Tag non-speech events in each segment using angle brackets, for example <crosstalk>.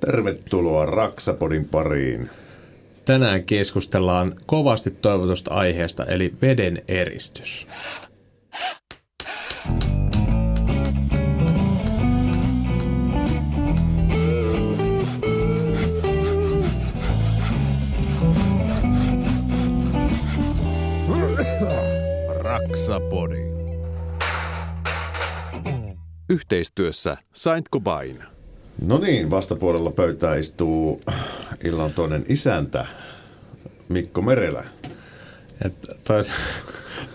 Tervetuloa Raksapodin pariin. Tänään keskustellaan kovasti toivotusta aiheesta, eli veden eristys. Raksapodi. Yhteistyössä Saint Cobain. No niin, vastapuolella pöytää istuu illan toinen isäntä Mikko Merelä. Et tois,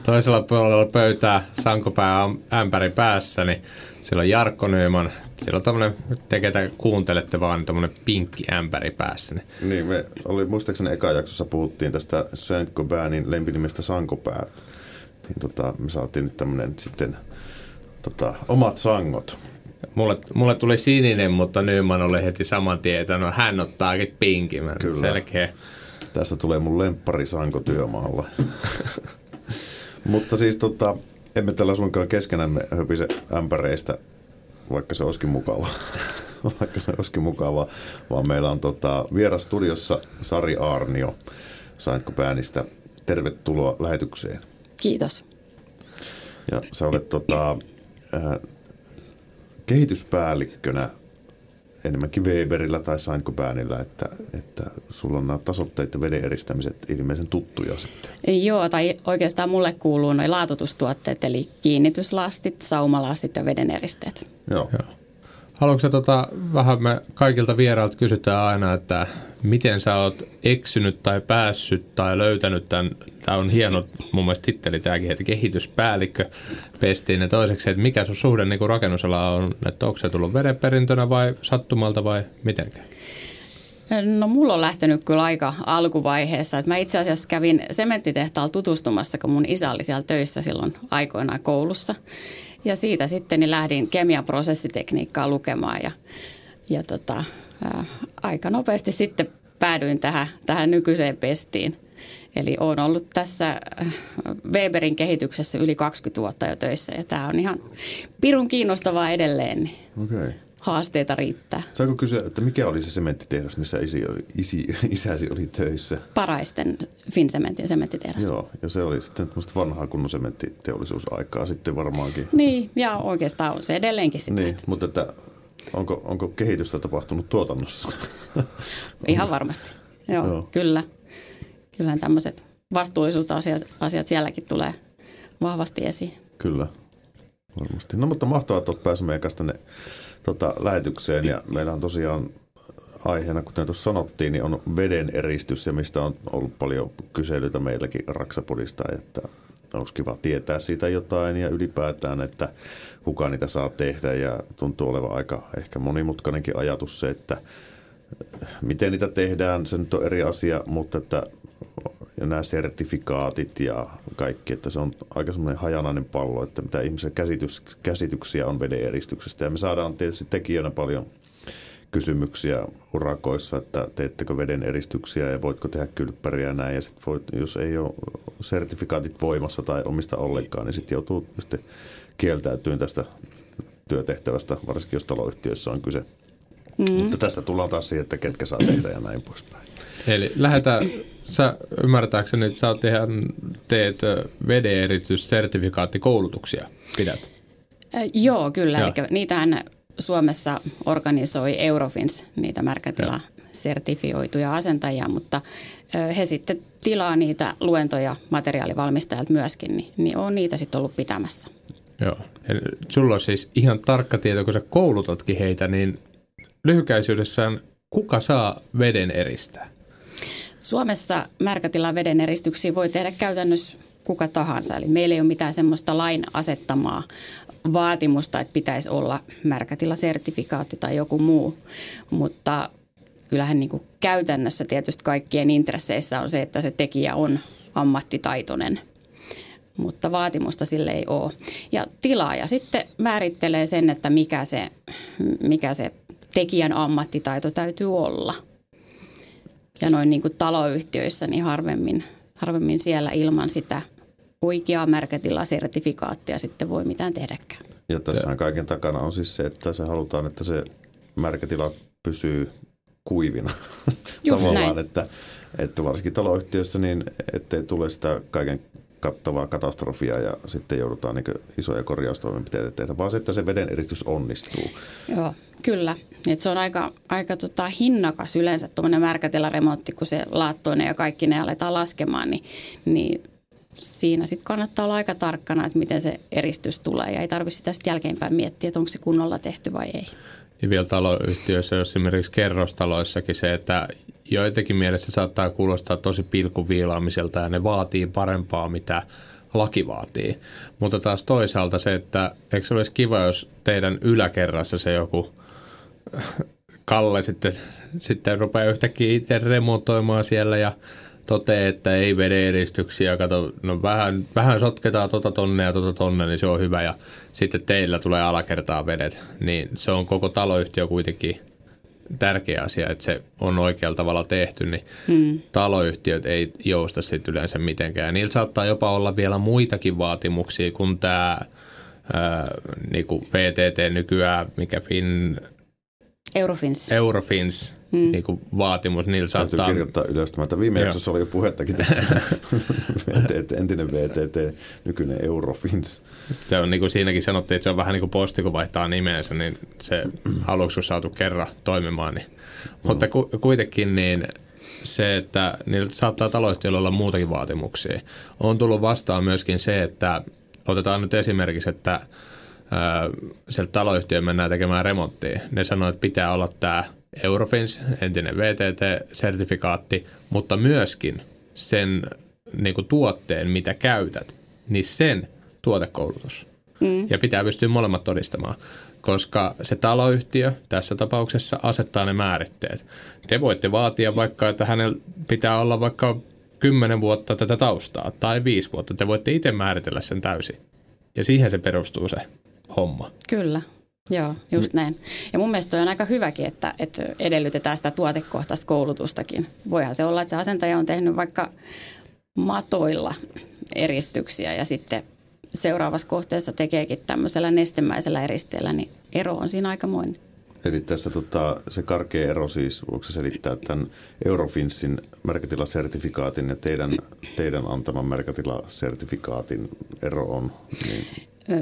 toisella puolella pöytää sankopää on ämpäri päässä, niin siellä on Jarkko Nyyman. Siellä on tämmöinen, te ketä kuuntelette vaan, niin tämmöinen pinkki ämpäri päässä. Niin Niin, me oli muistaakseni eka jaksossa puhuttiin tästä Saint Cobainin lempinimestä Sankopää. Niin tota, me saatiin nyt tämmönen sitten tota, omat sangot. Mulle, mulle tuli sininen, mutta Nyman oli heti saman tien, että no hän ottaakin pinkin. Mä Kyllä. Selkeä. Tästä tulee mun lemppari Sanko työmaalla. <laughs> Mutta siis tota, emme tällä suinkaan keskenämme höpise ämpäreistä, vaikka se olisikin mukava. <laughs> vaikka se olisikin mukava, vaan meillä on tota, vieras studiossa Sari Aarnio Saintko Päänistä. Tervetuloa lähetykseen. Kiitos. Ja sä olet tota, äh, kehityspäällikkönä enemmänkin Weberillä tai Saintko Päänillä, että, että sulla on nämä tasotteet ja veden eristämiset ilmeisen tuttuja sitten. Joo, tai oikeastaan mulle kuuluu noin laatutustuotteet, eli kiinnityslastit, saumalastit ja vedeneristeet. Joo. Joo. Haluatko tota, vähän me kaikilta vierailta kysytään aina, että miten sä oot eksynyt tai päässyt tai löytänyt tämän, tämä on hieno mun mielestä titteli tämäkin, että kehityspäällikkö pestiin ja toiseksi, että mikä sun suhde niin rakennusala on, että onko se tullut vedenperintönä vai sattumalta vai mitenkä? No mulla on lähtenyt kyllä aika alkuvaiheessa. Että mä itse asiassa kävin sementtitehtaalla tutustumassa, kun mun isä oli siellä töissä silloin aikoinaan koulussa. Ja siitä sitten niin lähdin kemian prosessitekniikkaa lukemaan ja, ja tota, ää, aika nopeasti sitten päädyin tähän, tähän nykyiseen pestiin. Eli olen ollut tässä Weberin kehityksessä yli 20 vuotta jo töissä ja tämä on ihan pirun kiinnostavaa edelleen. Okei. Okay. Haasteita riittää. Saanko kysyä, että mikä oli se sementtitehdas, missä isi oli, isi, isäsi oli töissä? Paraisten Fincementin sementtitehdas. Joo, ja se oli sitten vanhaa kunnon sementtiteollisuusaikaa sitten varmaankin. Niin, ja oikeastaan on se edelleenkin sitä. Niin, mutta että onko, onko kehitystä tapahtunut tuotannossa? <laughs> Ihan varmasti. Joo, Joo. Joo. kyllä. Kyllähän tämmöiset vastuullisuusasiat asiat sielläkin tulee vahvasti esiin. Kyllä, varmasti. No mutta mahtavaa, että olet päässyt meidän kanssa tänne tota, lähetykseen. Ja meillä on tosiaan aiheena, kuten tuossa sanottiin, niin on veden eristys ja mistä on ollut paljon kyselyitä meilläkin Raksapodista, että olisi kiva tietää siitä jotain ja ylipäätään, että kuka niitä saa tehdä ja tuntuu olevan aika ehkä monimutkainenkin ajatus se, että miten niitä tehdään, se nyt on eri asia, mutta että ja nämä sertifikaatit ja kaikki, että se on aika semmoinen hajanainen pallo, että mitä ihmisen käsitys, käsityksiä on veden eristyksestä. Ja me saadaan tietysti tekijöinä paljon kysymyksiä urakoissa, että teettekö veden eristyksiä ja voitko tehdä kylppäriä ja näin. Ja sit voit, jos ei ole sertifikaatit voimassa tai omista ollenkaan, niin sitten joutuu sitten kieltäytymään tästä työtehtävästä, varsinkin jos taloyhtiössä on kyse. Mm. Mutta tässä tullaan taas siihen, että ketkä saa tehdä ja näin poispäin. Eli lähdetään, sä ymmärtääkseni, että sä oot ihan, teet vedeneristyssertifikaattikoulutuksia, pidät. Äh, joo, kyllä. Joo. Eli niitähän Suomessa organisoi Eurofins, niitä märkätila sertifioituja asentajia, mutta he sitten tilaa niitä luentoja materiaalivalmistajilta myöskin, niin, niin on niitä sitten ollut pitämässä. Joo. Eli sulla on siis ihan tarkka tieto, kun sä koulutatkin heitä, niin lyhykäisyydessään kuka saa veden eristää? Suomessa märkätilan veden eristyksiä voi tehdä käytännössä kuka tahansa. Eli meillä ei ole mitään semmoista lain asettamaa vaatimusta, että pitäisi olla märkätilasertifikaatti tai joku muu. Mutta kyllähän niin kuin käytännössä tietysti kaikkien intresseissä on se, että se tekijä on ammattitaitoinen mutta vaatimusta sille ei ole. Ja tilaaja sitten määrittelee sen, että mikä se, mikä se tekijän ammattitaito täytyy olla. Ja noin niin kuin taloyhtiöissä niin harvemmin, harvemmin siellä ilman sitä oikeaa märkätilasertifikaattia sitten voi mitään tehdäkään. Ja tässä kaiken takana on siis se, että se halutaan, että se märkätila pysyy kuivina Just tavallaan, näin. että, että varsinkin taloyhtiössä niin ettei tule sitä kaiken kattavaa katastrofia ja sitten joudutaan niin isoja korjaustoimenpiteitä tehdä, vaan se, että se veden eristys onnistuu. Joo, kyllä. Et se on aika, aika tota hinnakas yleensä tuommoinen märkätilaremontti, kun se laattoinen ja kaikki ne aletaan laskemaan, niin, niin siinä sitten kannattaa olla aika tarkkana, että miten se eristys tulee ja ei tarvitse sitä sitten jälkeenpäin miettiä, että onko se kunnolla tehty vai ei. Ja vielä taloyhtiöissä, jos esimerkiksi kerrostaloissakin se, että joitakin mielessä saattaa kuulostaa tosi pilkuviilaamiselta ja ne vaatii parempaa, mitä laki vaatii. Mutta taas toisaalta se, että eikö se olisi kiva, jos teidän yläkerrassa se joku Kalle sitten, sitten rupeaa yhtäkkiä itse remontoimaan siellä ja toteaa, että ei veden eristyksiä, kato, no vähän, vähän sotketaan tota tonne ja tota tonne, niin se on hyvä ja sitten teillä tulee alakertaa vedet, niin se on koko taloyhtiö kuitenkin tärkeä asia, että se on oikealla tavalla tehty, niin hmm. taloyhtiöt ei jousta sitten yleensä mitenkään. Niillä saattaa jopa olla vielä muitakin vaatimuksia kuin tämä niin kuin VTT nykyään, mikä Fin, Eurofins. Eurofins hmm. niin kuin vaatimus. Niillä Täytyy saattaa... kirjoittaa ylös tämä, että viime jaksossa oli jo puhettakin tästä <laughs> VTT, entinen VTT, nykyinen Eurofins. Se on niin kuin siinäkin sanottiin, että se on vähän niin kuin posti, kun vaihtaa nimensä, niin se <clears throat> aluksi on saatu kerran toimimaan. Niin. Mutta ku, kuitenkin niin se, että niillä saattaa taloyhtiöillä olla muutakin vaatimuksia. On tullut vastaan myöskin se, että otetaan nyt esimerkiksi, että sieltä taloyhtiöön mennään tekemään remonttia. Ne sanoo, että pitää olla tämä Eurofins, entinen VTT-sertifikaatti, mutta myöskin sen niin kuin tuotteen, mitä käytät, niin sen tuotekoulutus. Mm. Ja pitää pystyä molemmat todistamaan, koska se taloyhtiö tässä tapauksessa asettaa ne määritteet. Te voitte vaatia vaikka, että hänellä pitää olla vaikka 10 vuotta tätä taustaa tai 5 vuotta. Te voitte itse määritellä sen täysin. Ja siihen se perustuu se homma. Kyllä. Joo, just näin. Ja mun mielestä on aika hyväkin, että, että edellytetään sitä tuotekohtaista koulutustakin. Voihan se olla, että se asentaja on tehnyt vaikka matoilla eristyksiä ja sitten seuraavassa kohteessa tekeekin tämmöisellä nestemäisellä eristeellä, niin ero on siinä aikamoinen. Eli tässä tota, se karkea ero siis, voiko se selittää tämän Eurofinsin merkitilasertifikaatin ja teidän, teidän antaman merkitilasertifikaatin ero on? Niin,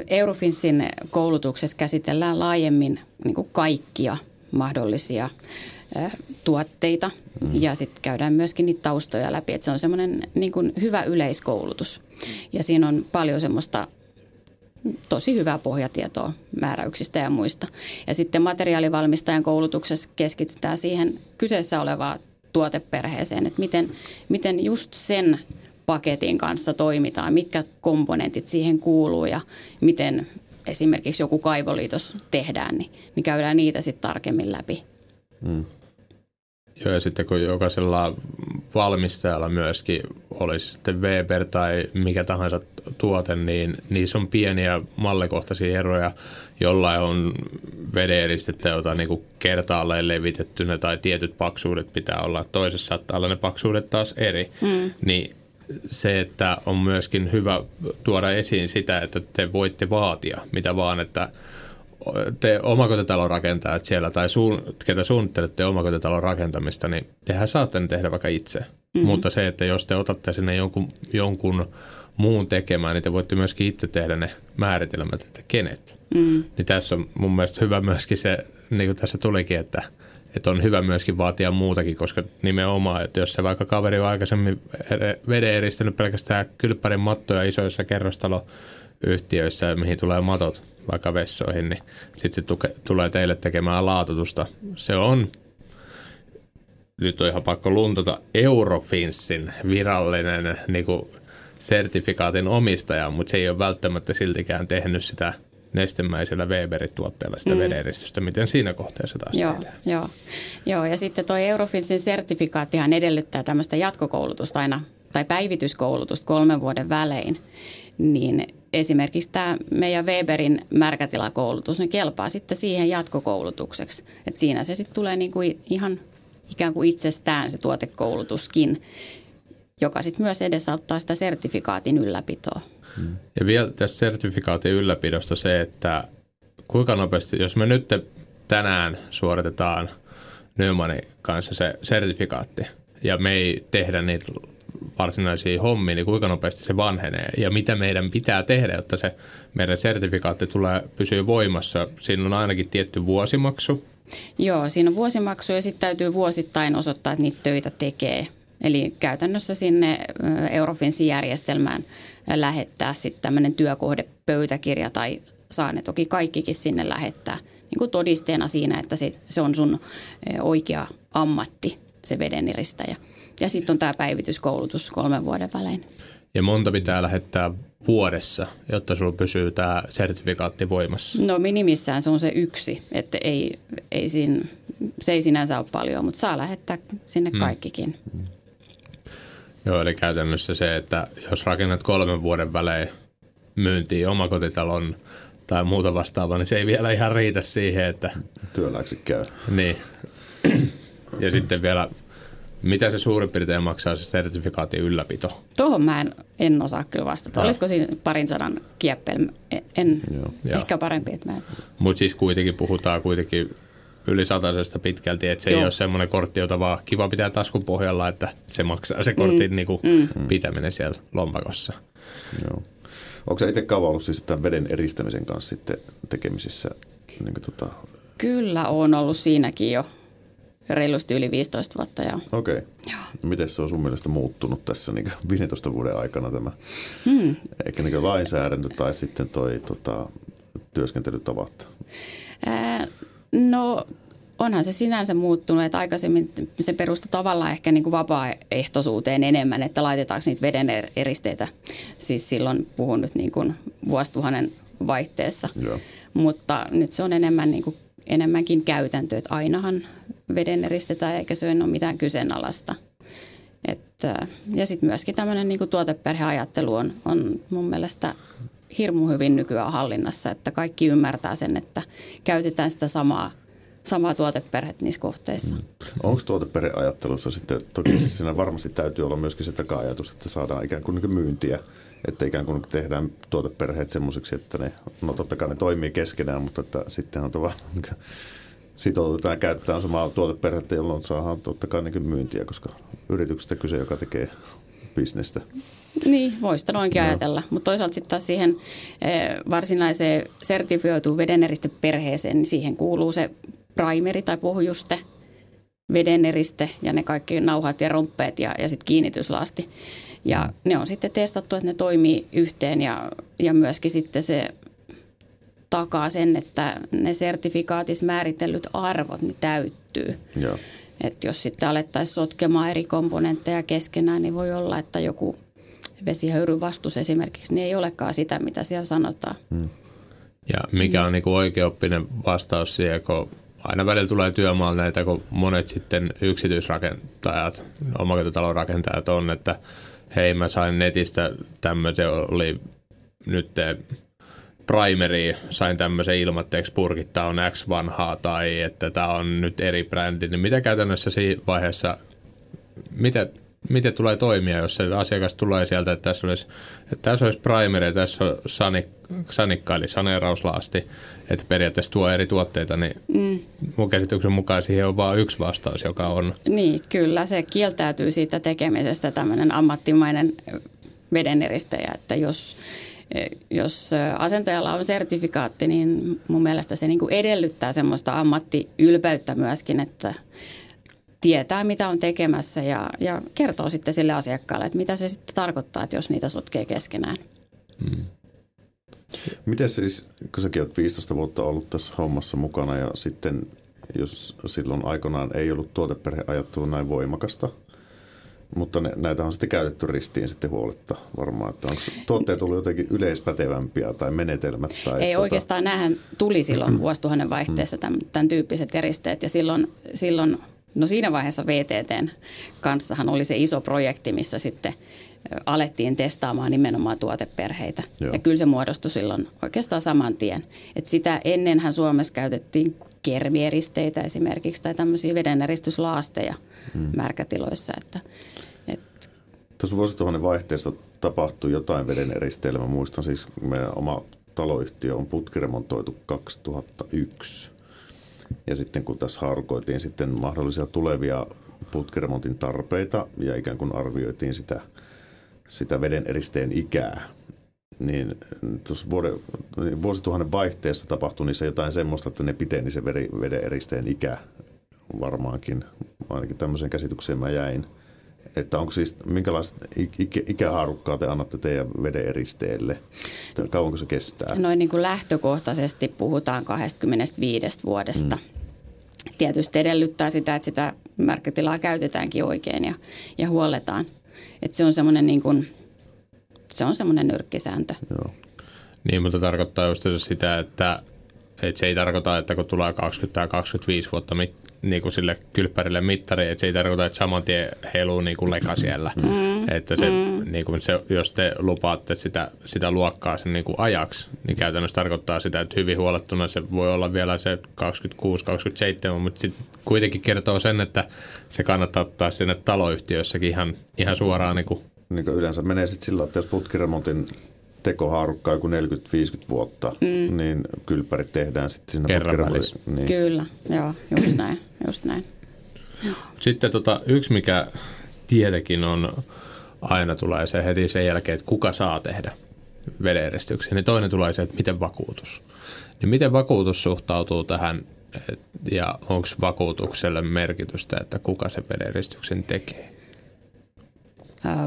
Eurofinsin koulutuksessa käsitellään laajemmin niin kuin kaikkia mahdollisia tuotteita mm. ja sitten käydään myöskin niitä taustoja läpi. Et se on semmoinen niin hyvä yleiskoulutus ja siinä on paljon semmoista tosi hyvää pohjatietoa määräyksistä ja muista. Ja sitten materiaalivalmistajan koulutuksessa keskitytään siihen kyseessä olevaan tuoteperheeseen, että miten, miten just sen paketin kanssa toimitaan, mitkä komponentit siihen kuuluu ja miten esimerkiksi joku kaivoliitos tehdään, niin, niin käydään niitä sitten tarkemmin läpi. mm. Joo, ja sitten kun jokaisella valmistajalla myöskin olisi sitten Weber tai mikä tahansa tuote, niin niissä on pieniä mallikohtaisia eroja. Jollain on vedeeristettä, jota niin kuin kertaalleen levitettynä tai tietyt paksuudet pitää olla. Toisessa saattaa olla ne paksuudet taas eri. Mm. Niin se, että on myöskin hyvä tuoda esiin sitä, että te voitte vaatia mitä vaan, että te omakotitalon rakentajat siellä tai suun, ketä suunnittelette omakotitalon rakentamista, niin tehän saatte ne tehdä vaikka itse. Mm-hmm. Mutta se, että jos te otatte sinne jonkun, jonkun muun tekemään, niin te voitte myöskin itse tehdä ne määritelmät, että kenet. Mm. Niin tässä on mun mielestä hyvä myöskin se, niin kuin tässä tulikin, että, että on hyvä myöskin vaatia muutakin, koska nimenomaan, että jos se vaikka kaveri on aikaisemmin veden eristänyt pelkästään kylppärin mattoja isoissa kerrostaloyhtiöissä, mihin tulee matot vaikka vessoihin, niin sitten se tuke, tulee teille tekemään laatutusta. Se on, nyt on ihan pakko luntata, Eurofinsin virallinen niin kuin sertifikaatin omistaja, mutta se ei ole välttämättä siltikään tehnyt sitä nestemäisellä Weberin-tuotteella sitä mm. vederistystä. Miten siinä kohteessa taas joo, tehdään? Joo. joo, ja sitten tuo Eurofinsin sertifikaattihan edellyttää tämmöistä jatkokoulutusta aina, tai päivityskoulutusta kolmen vuoden välein. Niin esimerkiksi tämä meidän Weberin märkätilakoulutus, niin kelpaa sitten siihen jatkokoulutukseksi. Et siinä se sitten tulee niinku ihan ikään kuin itsestään se tuotekoulutuskin, joka sitten myös edesauttaa sitä sertifikaatin ylläpitoa. Ja vielä tässä sertifikaatin ylläpidosta se, että kuinka nopeasti, jos me nyt tänään suoritetaan Neumannin kanssa se sertifikaatti ja me ei tehdä niitä varsinaisia hommia, niin kuinka nopeasti se vanhenee ja mitä meidän pitää tehdä, jotta se meidän sertifikaatti tulee pysyä voimassa. Siinä on ainakin tietty vuosimaksu. Joo, siinä on vuosimaksu ja sitten täytyy vuosittain osoittaa, että niitä töitä tekee. Eli käytännössä sinne Eurofinsin järjestelmään lähettää sitten tämmöinen työkohdepöytäkirja tai saa ne toki kaikkikin sinne lähettää niin kuin todisteena siinä, että se, se on sun oikea ammatti, se vedeniristäjä. Ja sitten on tämä päivityskoulutus kolmen vuoden välein. Ja monta pitää lähettää vuodessa, jotta sulla pysyy tämä sertifikaatti voimassa? No minimissään se on se yksi, että ei, ei siinä, se ei sinänsä ole paljon, mutta saa lähettää sinne hmm. kaikkikin. Hmm. Joo, eli käytännössä se, että jos rakennat kolmen vuoden välein myyntiin omakotitalon tai muuta vastaavaa, niin se ei vielä ihan riitä siihen, että... Työläksi käy. Niin. Ja sitten vielä, mitä se suurin piirtein maksaa se sertifikaatin ylläpito? Tuohon mä en, en osaa kyllä vastata. Joo. Olisiko siinä parin sadan kieppel? En, Joo. ehkä parempi, että mä Mutta siis kuitenkin puhutaan kuitenkin yli satasesta pitkälti, että se Joo. ei ole semmoinen kortti, jota vaan kiva pitää taskun pohjalla, että se maksaa se kortin mm. niin kuin mm. pitäminen siellä lompakossa. Joo. Onko se itse kauan ollut siis tämän veden eristämisen kanssa sitten tekemisissä? Niin tota... Kyllä on ollut siinäkin jo reilusti yli 15 vuotta. Okei. Okay. No, miten se on sun mielestä muuttunut tässä niin 15 vuoden aikana tämä hmm. eikä niin lainsäädäntö tai sitten toi tota, työskentelytavat? Ää, no onhan se sinänsä muuttunut, että aikaisemmin se perustui tavallaan ehkä niin kuin vapaaehtoisuuteen enemmän, että laitetaanko niitä veden er-, eristeitä. Siis silloin puhun nyt niin kuin vuosituhannen vaihteessa. Joo. Mutta nyt se on enemmän niin kuin, enemmänkin käytäntö, että ainahan veden eristetään eikä se ole mitään kyseenalaista. Että, ja sitten myöskin tämmöinen niin tuoteperheajattelu on, on mun mielestä hirmu hyvin nykyään hallinnassa, että kaikki ymmärtää sen, että käytetään sitä samaa samaa tuoteperhettä niissä kohteissa. Onko tuoteperheajattelussa sitten, toki siis siinä varmasti täytyy olla myöskin se taka-ajatus, että saadaan ikään kuin, niin myyntiä, että ikään kuin tehdään tuoteperheet semmoisiksi, että ne, no totta kai ne toimii keskenään, mutta että sitten on tavallaan niin sitoudutaan ja käytetään samaa tuoteperhettä, jolloin saadaan totta kai niin myyntiä, koska yrityksestä kyse, joka tekee bisnestä. Niin, voisi noinkin no. ajatella. Mutta toisaalta sitten taas siihen eh, varsinaiseen sertifioituun vedeneristeperheeseen, niin siihen kuuluu se primeri tai pohjuste, vedeneriste ja ne kaikki nauhat ja romppeet ja, ja sitten kiinnityslasti. Ja mm. ne on sitten testattu, että ne toimii yhteen ja, ja myöskin sitten se takaa sen, että ne sertifikaatis määritellyt arvot niin täyttyy. Joo. Et jos sitten alettaisiin sotkemaan eri komponentteja keskenään, niin voi olla, että joku vesihöyryn vastus esimerkiksi niin ei olekaan sitä, mitä siellä sanotaan. Hmm. Ja mikä on niin oikeoppinen vastaus siihen, kun aina välillä tulee työmaalla näitä, kun monet sitten yksityisrakentajat, omakotitalon rakentajat on, että hei mä sain netistä tämmöisen, oli nyt primeri, sain tämmöisen ilmoitteeksi purkit, tämä on X vanhaa tai että tämä on nyt eri brändi, niin mitä käytännössä siinä vaiheessa, mitä, miten tulee toimia, jos se asiakas tulee sieltä, että tässä olisi, että tässä olisi primeri, tässä on sanik, sanikka eli saneerauslaasti, että periaatteessa tuo eri tuotteita, niin mm. mun käsityksen mukaan siihen on vain yksi vastaus, joka on... Niin, kyllä se kieltäytyy siitä tekemisestä tämmöinen ammattimainen vedeneristäjä, että jos, jos asentajalla on sertifikaatti, niin mun mielestä se niin kuin edellyttää semmoista ammattiylpeyttä myöskin, että tietää, mitä on tekemässä ja, ja kertoo sitten sille asiakkaalle, että mitä se sitten tarkoittaa, että jos niitä sotkee keskenään. Hmm. Miten siis, kun säkin olet 15 vuotta ollut tässä hommassa mukana ja sitten jos silloin aikanaan ei ollut tuoteperheajattelu näin voimakasta, mutta ne, näitä on sitten käytetty ristiin sitten huoletta varmaan, että onko tuotteet tullut jotenkin yleispätevämpiä tai menetelmät? Tai ei tota... oikeastaan, näähän tuli silloin vuosituhannen vaihteessa tämän, tämän tyyppiset eristeet ja silloin, silloin No siinä vaiheessa VTTn kanssahan oli se iso projekti, missä sitten alettiin testaamaan nimenomaan tuoteperheitä. Joo. Ja kyllä se muodostui silloin oikeastaan saman tien. Et sitä ennenhän Suomessa käytettiin kermieristeitä esimerkiksi tai tämmöisiä vedeneриstyslaasteja hmm. märkätiloissa. Että, et... Tuossa vuosituhannen vaihteessa tapahtui jotain vedeneristelmää. Muistan siis, meidän oma taloyhtiö on putkiremontoitu 2001. Ja sitten kun tässä haarukoitiin sitten mahdollisia tulevia putkiremontin tarpeita ja ikään kuin arvioitiin sitä, sitä veden eristeen ikää, niin tuossa vuoden, vuosituhannen vaihteessa tapahtui niissä jotain semmoista, että ne piteni se veden eristeen ikä varmaankin. Ainakin tämmöiseen käsitykseen mä jäin. Että onko siis, minkälaista ikä, ikähaarukkaa te annatte teidän veden eristeelle? Kauanko se kestää? Noin niin kuin lähtökohtaisesti puhutaan 25 vuodesta. Mm. Tietysti edellyttää sitä, että sitä märkätilaa käytetäänkin oikein ja, ja huolletaan. Että se on semmoinen niin kuin, se on semmoinen nyrkkisääntö. Joo. Niin, mutta tarkoittaa just sitä, että, että se ei tarkoita, että kun tulee 20 tai 25 vuotta niin kuin sille kylppärille mittari, että se ei tarkoita, että saman tien heiluu niin kuin leka siellä. Mm. Että se, mm. niin kuin se, jos te lupaatte sitä, sitä luokkaa sen niin kuin ajaksi, niin käytännössä tarkoittaa sitä, että hyvin huolettuna se voi olla vielä se 26-27, mutta sitten kuitenkin kertoo sen, että se kannattaa ottaa sinne taloyhtiössäkin ihan, ihan suoraan. Niin kuin. Niin kuin yleensä menee sitten sillä, että jos putkiremontin tekohaarukka joku 40-50 vuotta, mm. niin kylppärit tehdään sitten siinä Kerran niin. Kyllä, joo, just näin. Just näin. Sitten tota, yksi, mikä tietenkin on, aina tulee se heti sen jälkeen, että kuka saa tehdä vedeneristyksiä, niin toinen tulee se, että miten vakuutus. Niin miten vakuutus suhtautuu tähän ja onko vakuutukselle merkitystä, että kuka se vedenristyksen tekee?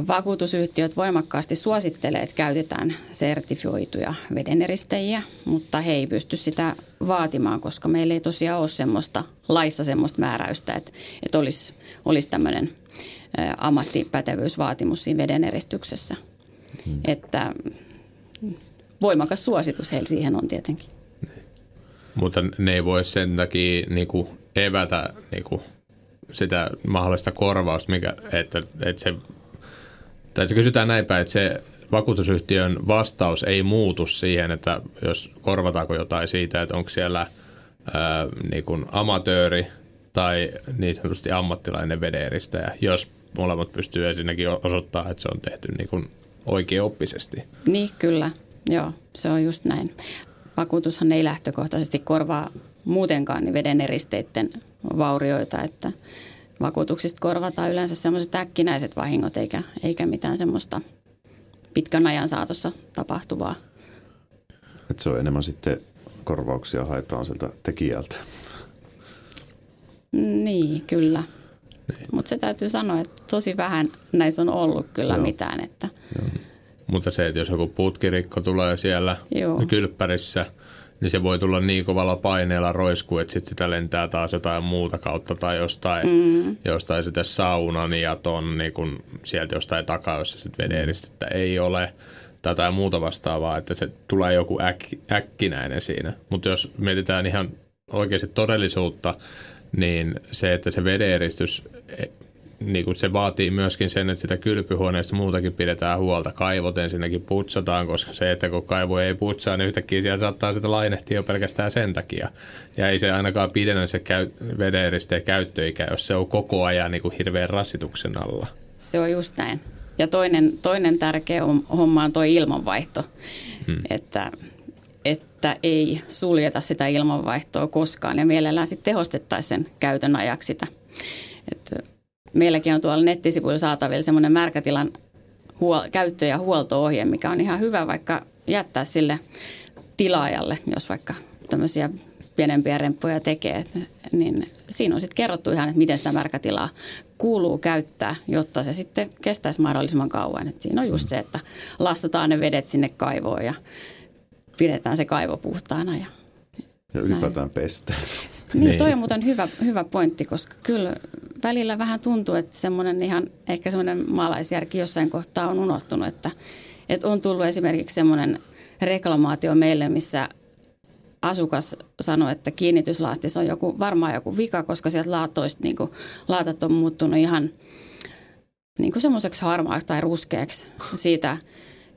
Vakuutusyhtiöt voimakkaasti suosittelee, että käytetään sertifioituja vedeneristäjiä, mutta he ei pysty sitä vaatimaan, koska meillä ei tosiaan ole semmoista laissa semmoista määräystä, että, että olisi, olisi tämmöinen ammattipätevyysvaatimus siinä vedeneristyksessä. Hmm. Että voimakas suositus heillä siihen on tietenkin. Mutta ne ei voi sen takia niin kuin evätä niin kuin sitä mahdollista korvausta, mikä, että, että se tai se kysytään näin päin, että se vakuutusyhtiön vastaus ei muutu siihen, että jos korvataanko jotain siitä, että onko siellä ää, niin kuin amatööri tai niin sanotusti ammattilainen vederistäjä, jos molemmat pystyy ensinnäkin osoittamaan, että se on tehty niin kuin oikeaoppisesti. Niin, kyllä. Joo, se on just näin. Vakuutushan ei lähtökohtaisesti korvaa muutenkaan niin vedeneristeiden vaurioita, että vakuutuksista korvataan yleensä sellaiset äkkinäiset vahingot eikä, eikä mitään semmoista pitkän ajan saatossa tapahtuvaa. Et se on enemmän sitten korvauksia haetaan sieltä tekijältä. Niin, kyllä. Niin. Mutta se täytyy sanoa, että tosi vähän näissä on ollut kyllä Joo. mitään. Että... Joo. Mutta se, että jos joku putkirikko tulee siellä Joo. kylppärissä – niin se voi tulla niin kovalla paineella roisku, että sitten sitä lentää taas jotain muuta kautta tai jostain, mm. jostain sitä saunan ja ton niin kun sieltä jostain takaa, jossa sitten vederistettä ei ole tai jotain muuta vastaavaa, että se tulee joku äk, äkkinäinen siinä. Mutta jos mietitään ihan oikeasti todellisuutta, niin se, että se vedeeristys niin kuin se vaatii myöskin sen, että sitä kylpyhuoneesta muutakin pidetään huolta. Kaivot ensinnäkin putsataan, koska se, että kun kaivo ei putsaa, niin yhtäkkiä siellä saattaa sitä lainehtia jo pelkästään sen takia. Ja ei se ainakaan pidennä se käy, vedeeristeen käyttöikä, jos se on koko ajan niin kuin hirveän rasituksen alla. Se on just näin. Ja toinen, toinen tärkeä homma on tuo ilmanvaihto, hmm. että, että ei suljeta sitä ilmanvaihtoa koskaan ja mielellään sitten tehostettaisiin sen käytön ajaksi sitä. Että meilläkin on tuolla nettisivuilla saatavilla semmoinen märkätilan huol- käyttö- ja huolto-ohje, mikä on ihan hyvä vaikka jättää sille tilaajalle, jos vaikka tämmöisiä pienempiä remppuja tekee, niin siinä on sitten kerrottu ihan, että miten sitä märkätilaa kuuluu käyttää, jotta se sitten kestäisi mahdollisimman kauan. Et siinä on just se, että lastataan ne vedet sinne kaivoon ja pidetään se kaivo puhtaana. Ja, ja ylipäätään pestään. Niin, niin, toi on muuten hyvä, hyvä pointti, koska kyllä välillä vähän tuntuu, että semmoinen ihan ehkä semmoinen maalaisjärki jossain kohtaa on unohtunut, että, että on tullut esimerkiksi semmoinen reklamaatio meille, missä asukas sanoi, että kiinnityslaastissa on joku, varmaan joku vika, koska sieltä laatoista niin kuin, laatat on muuttunut ihan niin kuin semmoiseksi harmaaksi tai ruskeaksi siitä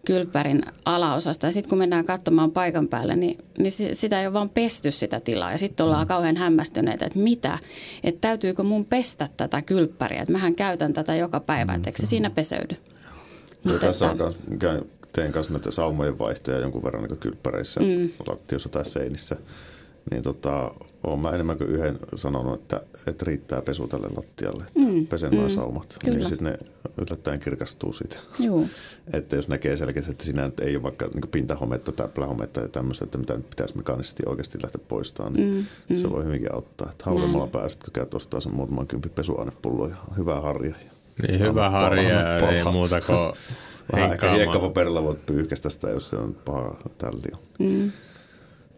kylppärin alaosasta. Ja sitten kun mennään katsomaan paikan päälle, niin, niin sitä ei ole vaan pesty sitä tilaa. Ja sitten ollaan mm. kauhean hämmästyneitä, että mitä, että täytyykö mun pestä tätä kylppäriä. Että mähän käytän tätä joka päivä, että se siinä peseydy. Ja tässä että, on teen kanssa näitä saumojen vaihtoja jonkun verran niin kylppäreissä, mm. lattiossa tai seinissä. niin tota, oon mä enemmän kuin yhden sanonut, että, että riittää pesu tälle lattialle, että mm, pesen mm, saumat. Kyllä. Niin sitten ne yllättäen kirkastuu siitä. Joo. <laughs> että jos näkee selkeästi, että siinä ei ole vaikka niin pintahometta tai plähometta ja tämmöistä, että mitä pitäisi mekaanisesti oikeasti lähteä poistamaan, niin mm, se mm. voi hyvinkin auttaa. Että haudemmalla pääset, kun käyt ostaa sen muutaman kympi pesuainepullo ja hyvää harja. Niin hyvä harja, ei muuta kuin <laughs> Vähän ehkä hiekkapaperilla voit pyyhkästä sitä, jos se on paha tälli. Mm.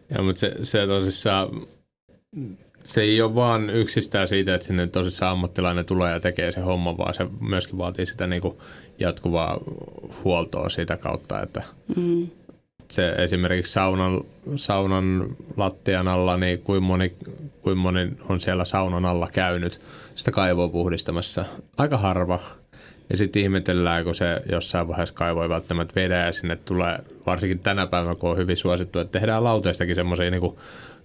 Ja, mutta se, se tosissaan, se ei ole vaan yksistään siitä, että sinne tosissaan ammattilainen tulee ja tekee se homma, vaan se myöskin vaatii sitä niin kuin jatkuvaa huoltoa siitä kautta, että mm. se esimerkiksi saunan, saunan lattian alla, niin kuin moni, kuin moni on siellä saunan alla käynyt sitä kaivoa puhdistamassa. Aika harva. Ja sitten ihmetellään, kun se jossain vaiheessa kaivoi välttämättä vedä ja sinne tulee, varsinkin tänä päivänä, kun on hyvin suosittu, että tehdään lauteistakin semmoisia niin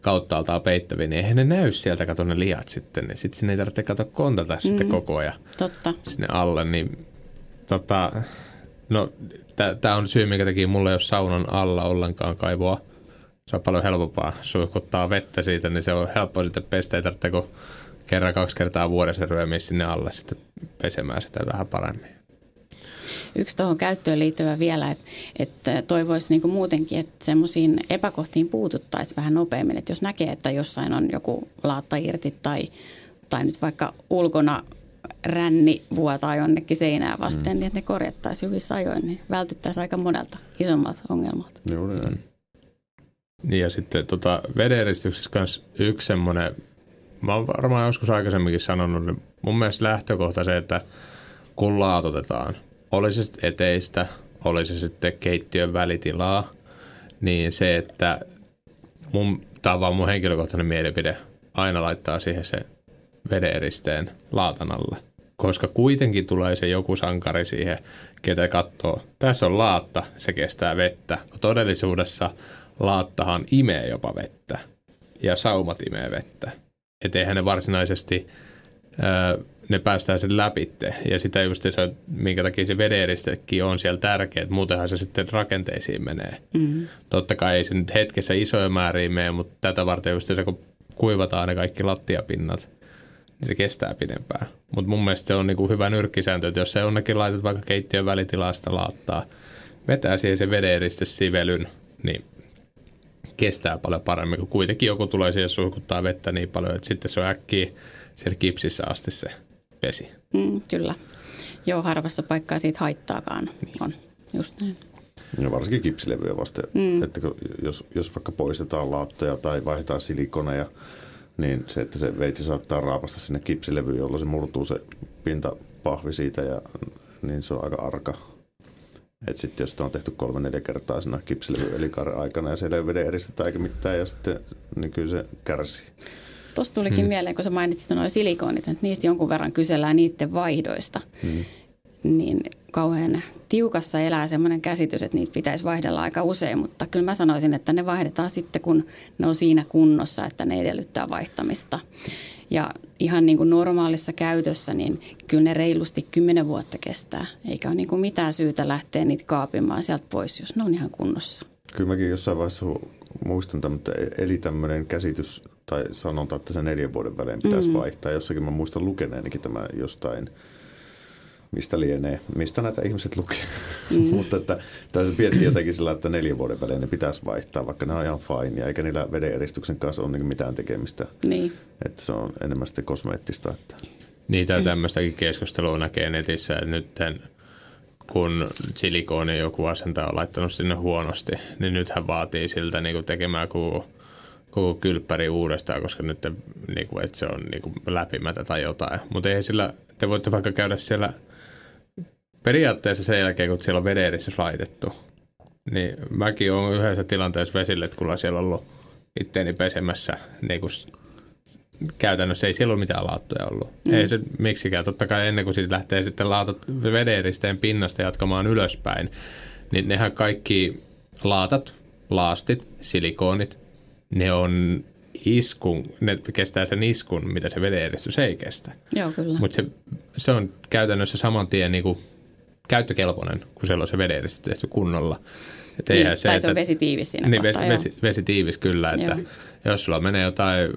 kauttaaltaan peittäviä, niin eihän ne näy sieltä, kato ne liat sitten, niin sitten sinne ei tarvitse katsoa kontata mm, sitten koko ajan totta. sinne alle, niin tota, no tämä on syy, minkä takia mulla ei ole saunan alla ollenkaan kaivoa. Se on paljon helpompaa suihkuttaa vettä siitä, niin se on helppoa sitten pestä, ei tarvitse kerran kaksi kertaa vuodessa ryömiä sinne alle sitten pesemään sitä vähän paremmin. Yksi tuohon käyttöön liittyvä vielä, että, että toivoisi niin muutenkin, että semmoisiin epäkohtiin puututtaisiin vähän nopeammin. Että jos näkee, että jossain on joku laatta irti tai, tai nyt vaikka ulkona ränni vuotaa jonnekin seinää vasten, mm. niin että ne korjattaisiin hyvissä ajoin, niin vältyttäisiin aika monelta isommalta ongelmalta. Juuri näin. Mm. Niin ja sitten tota, vederistyksessä myös yksi semmoinen mä oon varmaan joskus aikaisemminkin sanonut, niin mun mielestä lähtökohta se, että kun laatotetaan, olisi sitten eteistä, olisi sitten keittiön välitilaa, niin se, että mun, tämä on vaan mun henkilökohtainen mielipide, aina laittaa siihen se vedeeristeen laatan alle. Koska kuitenkin tulee se joku sankari siihen, ketä katsoo. Tässä on laatta, se kestää vettä. Todellisuudessa laattahan imee jopa vettä ja saumat imee vettä että eihän ne varsinaisesti, ne päästään sen läpitte. Ja sitä just se, minkä takia se vederistekin on siellä tärkeä, että muutenhan se sitten rakenteisiin menee. Mm-hmm. Totta kai ei se nyt hetkessä isoja määriä mene, mutta tätä varten just se, kun kuivataan ne kaikki lattiapinnat, niin se kestää pidempään. Mutta mun mielestä se on niinku hyvä nyrkkisääntö, että jos se onnekin laitat vaikka keittiön välitilasta laattaa, vetää siihen se vedeeriste sivelyn, niin kestää paljon paremmin, kun kuitenkin joku tulee siihen suihkuttaa vettä niin paljon, että sitten se on äkkiä siellä kipsissä asti se vesi. Mm, kyllä. Joo, harvassa paikkaa siitä haittaakaan niin. on. Just näin. Ja varsinkin kipsilevyjä vasten, mm. että jos, jos vaikka poistetaan laattoja tai vaihdetaan silikoneja, niin se, että se veitsi saattaa raapasta sinne kipsilevyyn, jolloin se murtuu se pintapahvi siitä, ja, niin se on aika arka että sitten jos sitä on tehty kolme neljä kertaa siinä kipsilevy elikaaren aikana ja se ei veden eristettä eikä mitään ja sitten niin kyllä se kärsii. Tuosta tulikin hmm. mieleen, kun sä mainitsit nuo silikonit, että niistä jonkun verran kysellään niiden vaihdoista. Hmm. Niin kauhean tiukassa elää semmoinen käsitys, että niitä pitäisi vaihdella aika usein, mutta kyllä mä sanoisin, että ne vaihdetaan sitten, kun ne on siinä kunnossa, että ne edellyttää vaihtamista. Ja ihan niin kuin normaalissa käytössä, niin kyllä ne reilusti kymmenen vuotta kestää. Eikä ole niin kuin mitään syytä lähteä niitä kaapimaan sieltä pois, jos ne on ihan kunnossa. Kyllä mäkin jossain vaiheessa muistan tämmöinen, eli tämmöinen käsitys tai sanonta, että se neljän vuoden välein pitäisi mm. vaihtaa. Jossakin mä muistan lukeneenikin tämä jostain – mistä lienee, mistä näitä ihmiset lukee. Mm. <laughs> Mutta että tässä piettii jotenkin sillä, että neljän vuoden välein ne pitäisi vaihtaa, vaikka ne on ihan fine, eikä niillä vedeeristyksen kanssa ole niin mitään tekemistä. Niin. Että se on enemmän sitten kosmeettista. Että. Niitä tämmöistäkin keskustelua näkee netissä, että nyt kun silikooni joku asentaja on laittanut sinne huonosti, niin nyt hän vaatii siltä niin kuin tekemään koko, koko kylppäri uudestaan, koska nyt niin kuin, että se on niin kuin läpimätä tai jotain. Mutta ei sillä, te voitte vaikka käydä siellä – periaatteessa sen jälkeen, kun siellä on vedeeristys laitettu, niin mäkin olen yhdessä tilanteessa vesille, että kun siellä ollut itteeni pesemässä, niin kun käytännössä ei siellä ole mitään laattoja ollut. Mm. Ei se miksikään. Totta kai ennen kuin siitä lähtee sitten laatat vedeeristeen pinnasta jatkamaan ylöspäin, niin nehän kaikki laatat, laastit, silikonit, ne on iskun, ne kestää sen iskun, mitä se vedeeristys ei kestä. Joo, kyllä. Mutta se, se on käytännössä saman tien niin kuin käyttökelpoinen, kun siellä on se vedeeristys tehty kunnolla. Et Niin, tai se on vesitiivis siinä niin, kohtaa, vesi, vesi, vesitiivis kyllä, että Joo. jos sulla menee jotain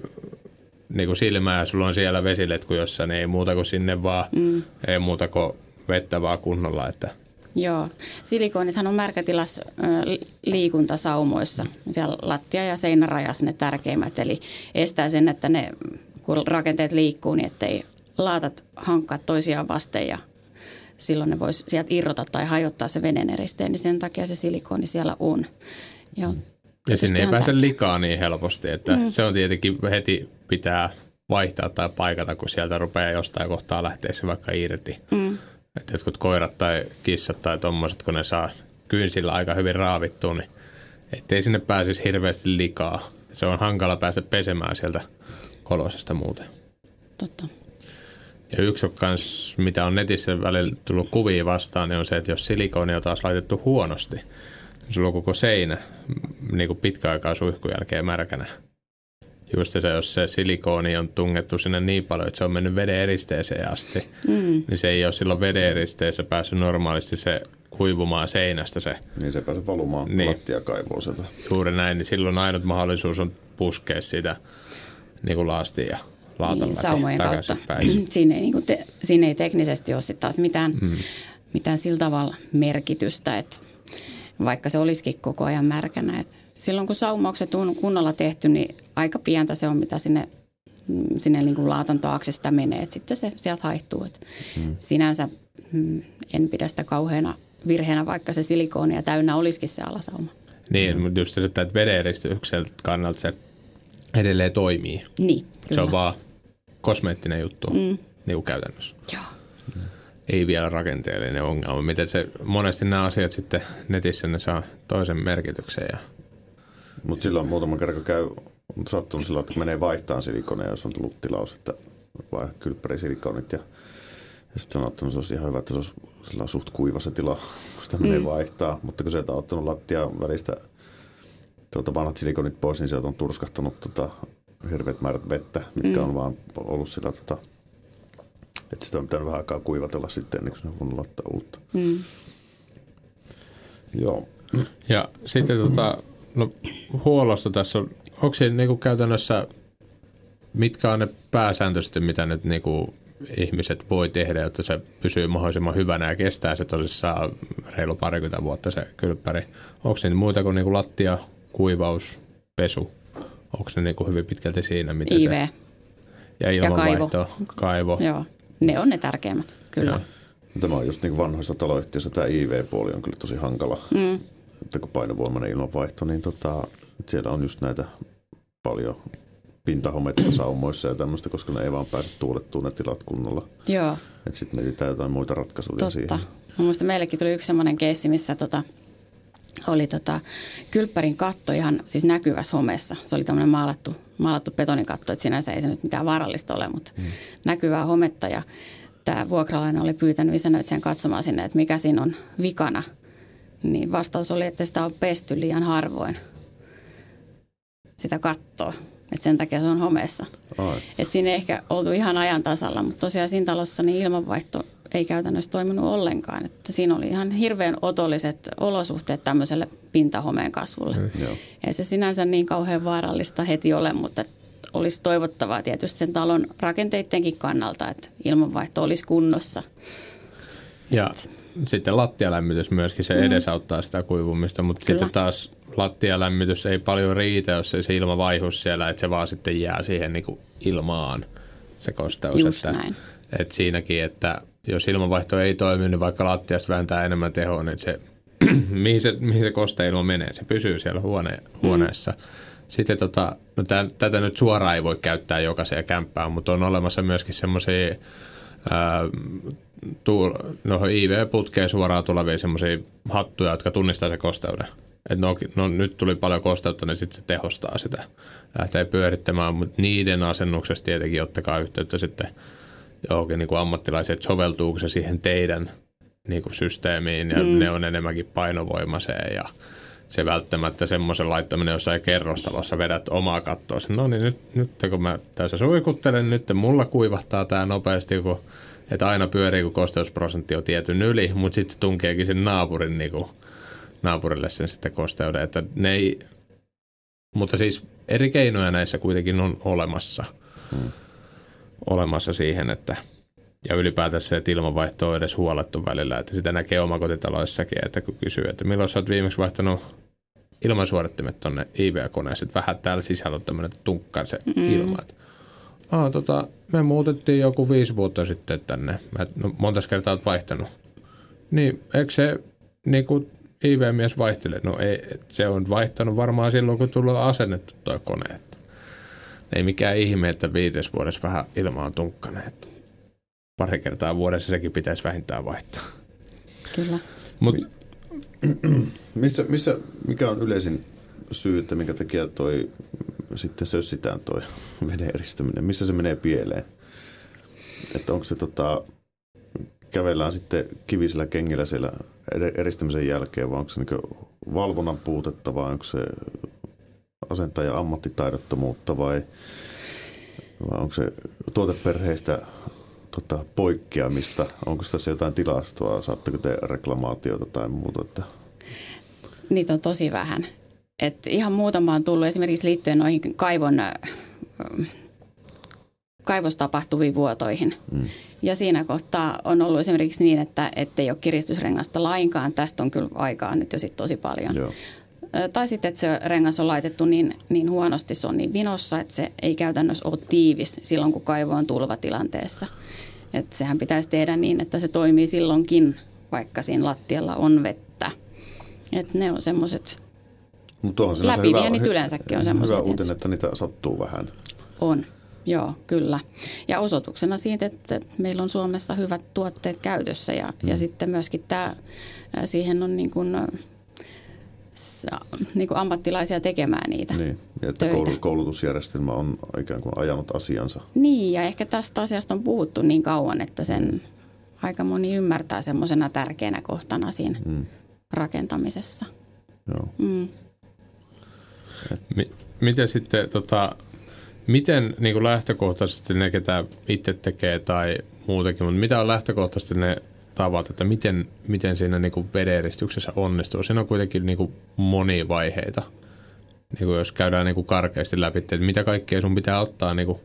niin kuin silmää ja sulla on siellä vesiletku jossa, niin ei muuta kuin sinne vaan, mm. ei muuta kuin vettä vaan kunnolla, että Joo. Silikoonithan on märkätilas liikuntasaumoissa. Siellä lattia- ja seinärajassa ne tärkeimmät. Eli estää sen, että ne, kun rakenteet liikkuu, niin ettei laatat hankkaa toisiaan vasten ja silloin ne voisi sieltä irrota tai hajottaa se veneneristeen, niin sen takia se silikooni siellä on. Ja, Ja sinne ei pääse tärkeä. likaa niin helposti, että mm. se on tietenkin heti pitää vaihtaa tai paikata, kun sieltä rupeaa jostain kohtaa lähteä se vaikka irti. Mm. Että jotkut koirat tai kissat tai tommoset, kun ne saa kynsillä aika hyvin raavittua, niin ettei sinne pääsisi hirveästi likaa. Se on hankala päästä pesemään sieltä kolosesta muuten. Totta. Ja yksi on kans, mitä on netissä välillä tullut kuvia vastaan, niin on se, että jos silikooni on taas laitettu huonosti, niin sulla on koko seinä niin kuin pitkä aikaa suihkun jälkeen märkänä. Just se, jos se silikooni on tungettu sinne niin paljon, että se on mennyt veden eristeeseen asti, mm. niin se ei ole silloin veden eristeessä päässyt normaalisti se kuivumaan seinästä se Niin se ei pääse valumaan Niin. lattiakaivoon sieltä. juuri näin, niin silloin ainut mahdollisuus on puskea sitä niin kuin laastiin ja laatan Niin, läpi saumojen kautta. <clears throat> siinä, ei, niin kuin te, siinä ei teknisesti ole taas mitään, mm. mitään sillä tavalla merkitystä, että vaikka se olisikin koko ajan märkänä. Et silloin kun saumaukset on kunnolla tehty, niin aika pientä se on, mitä sinne, mm, sinne niin kuin laatan taakse sitä menee. Et sitten se sieltä haihtuu. Et mm. Sinänsä mm, en pidä sitä kauheana virheenä, vaikka se silikoonia täynnä olisikin se alasauma. Niin, mutta just se, että vedeneristyksen kannalta se edelleen toimii. Niin, kyllä. Se on vaan kosmeettinen juttu mm. niin käytännössä. Joo. Ei vielä rakenteellinen ongelma. Miten se, monesti nämä asiat sitten netissä ne saa toisen merkityksen. Ja, Mutta silloin muutama kerran kun käy, on sattunut silloin, että menee vaihtamaan silikoneja, jos on tullut tilaus, että vai kylppärisilikonit ja, ja sitten sanoo, että se olisi ihan hyvä, että se olisi sillä suht kuiva se tila, kun sitä menee vaihtaa. Mutta kun sieltä on ottanut lattia välistä tuota vanhat silikonit pois, niin sieltä on turskahtanut tota, hirveät määrät vettä, mitkä mm. on vaan ollut sillä, tota, että sitä on pitänyt vähän aikaa kuivatella sitten ennen kuin sinne on voinut laittaa uutta. Mm. Joo. ja sitten tota, no, huollosta tässä on, onko se niin käytännössä, mitkä on ne pääsääntöisesti, mitä nyt niin kuin ihmiset voi tehdä, jotta se pysyy mahdollisimman hyvänä ja kestää se tosissaan reilu parikymmentä vuotta se kylppäri. Onko se muita kuin, niin kuin lattia, kuivaus, pesu? Onko ne niin kuin hyvin pitkälti siinä, miten IV. se... Ja ilmanvaihto, kaivo. kaivo. Joo, ne on ne tärkeimmät, kyllä. Joo. Tämä on just niin kuin vanhoissa taloyhtiöissä tämä IV-puoli on kyllä tosi hankala. Mm. Kun painovoimainen ilmanvaihto, niin tota, siellä on just näitä paljon pintahometta saumoissa ja tämmöistä, koska ne ei vaan pääse tuulettuun ne tilat kunnolla. Joo, Että sitten mietitään jotain muita ratkaisuja totta. siihen. Mä muistan, meillekin tuli yksi semmoinen keissi, missä tota, oli tota, kylppärin katto ihan siis näkyvässä homeessa. Se oli tämmöinen maalattu, maalattu betonikatto, että sinänsä ei se nyt mitään vaarallista ole, mutta mm. näkyvää hometta. Ja tämä vuokralainen oli pyytänyt isännöitsijän katsomaan sinne, että mikä siinä on vikana. Niin vastaus oli, että sitä on pesty liian harvoin sitä kattoa. Että sen takia se on homeessa. Ai. Et siinä ei ehkä oltu ihan ajan tasalla, mutta tosiaan siinä talossa niin ilmanvaihto ei käytännössä toiminut ollenkaan. Että siinä oli ihan hirveän otolliset olosuhteet tämmöiselle pintahomeen kasvulle. Mm, Joo. ei se sinänsä niin kauhean vaarallista heti ole, mutta olisi toivottavaa tietysti sen talon rakenteidenkin kannalta, että ilmanvaihto olisi kunnossa. Ja sitten lattialämmitys myöskin, se edesauttaa sitä kuivumista, mutta Mm. Kyllä. sitten taas lattialämmitys ei paljon riitä, jos ei se ilma vaihus siellä, että se vaan sitten jää siihen niin kuin ilmaan se kosteus. Just että, näin. Että siinäkin, että jos ilmanvaihto ei toimi, niin vaikka lattiasta vääntää enemmän tehoa, niin se, <clears throat> mihin se, mihin se kosteilma menee, se pysyy siellä huone, huoneessa. Sitten tota, no tä, tätä nyt suoraan ei voi käyttää jokaiseen kämppään, mutta on olemassa myöskin semmoisia tuul, no IV-putkeen suoraan tulevia semmoisia hattuja, jotka tunnistaa se kosteuden. Et no, no, nyt tuli paljon kosteutta, niin sitten se tehostaa sitä. Lähtee pyörittämään, mutta niiden asennuksessa tietenkin ottakaa yhteyttä sitten johonkin niin kuin ammattilaisiin, että soveltuuko se siihen teidän niin kuin systeemiin ja mm. ne on enemmänkin painovoimaiseen ja se välttämättä semmoisen laittaminen jossain kerrostalossa vedät omaa kattoa. No niin, nyt, nyt kun mä tässä suikuttelen, nyt mulla kuivahtaa tämä nopeasti, kun, että aina pyörii, kun kosteusprosentti on tietyn yli, mutta sitten tunkeekin sen naapurin niin kuin, naapurille sen sitten kosteuden. Että ne ei, mutta siis eri keinoja näissä kuitenkin on olemassa. Hmm. Olemassa siihen, että ja ylipäätään se, että ilmanvaihto on edes huolettu välillä. Että sitä näkee omakotitaloissakin, että kun kysyy, että milloin sä oot viimeksi vaihtanut ilmansuodattimet tuonne IVA-koneeseen, että vähän täällä sisällä on tämmöinen tunkkan se mm. ilma. Että, Aa, tota, me muutettiin joku viisi vuotta sitten tänne. Mä, no, monta kertaa olet vaihtanut. Niin, eikö se niin kuin IV-mies vaihtele? No ei, se on vaihtanut varmaan silloin, kun tullut asennettu tuo kone. Että ei mikään ihme, että viides vuodessa vähän ilma on tunkkaneet. Pari kertaa vuodessa sekin pitäisi vähintään vaihtaa. Kyllä. Mut, <clears throat> missä, missä, mikä on yleisin syy, että minkä takia toi sitten sössitään toi <laughs> veden eristyminen? Missä se menee pieleen? Että onko se tota, kävellään sitten kivisillä kengillä siellä eristämisen jälkeen, vai onko se niin valvonnan puutetta, vai onko se asentaja ammattitaidottomuutta, vai, vai onko se tuoteperheistä tota, poikkeamista? Onko tässä jotain tilastoa? Saatteko te reklamaatiota tai muuta? Että... Niitä on tosi vähän. Et ihan muutama on tullut esimerkiksi liittyen noihin kaivon, kaivostapahtuviin vuotoihin. Mm. Ja siinä kohtaa on ollut esimerkiksi niin, että ei ole kiristysrengasta lainkaan. Tästä on kyllä aikaa nyt jo sit tosi paljon. Joo. Tai sitten, että se rengas on laitettu niin, niin huonosti, se on niin vinossa, että se ei käytännössä ole tiivis silloin, kun kaivo on tulvatilanteessa. Että sehän pitäisi tehdä niin, että se toimii silloinkin, vaikka siinä lattialla on vettä. Että ne on semmoiset läpivienit yleensäkin on semmoiset. Hyvä uutinen, että niitä sattuu vähän. On, joo, kyllä. Ja osoituksena siitä, että meillä on Suomessa hyvät tuotteet käytössä ja, mm. ja sitten myöskin tämä, siihen on niin kuin niin kuin ammattilaisia tekemään niitä Niin, ja että töitä. koulutusjärjestelmä on ikään kuin ajanut asiansa. Niin, ja ehkä tästä asiasta on puhuttu niin kauan, että sen aika moni ymmärtää semmoisena tärkeänä kohtana siinä mm. rakentamisessa. Joo. Mm. M- miten sitten, tota, miten niin kuin lähtökohtaisesti ne, ketä itse tekee tai muutenkin, mutta mitä on lähtökohtaisesti ne tavat, että miten, miten siinä niin kuin vederistyksessä onnistuu. Siinä on kuitenkin niin kuin monia vaiheita. Niin kuin jos käydään niin kuin karkeasti läpi, että mitä kaikkea sun pitää ottaa niin kuin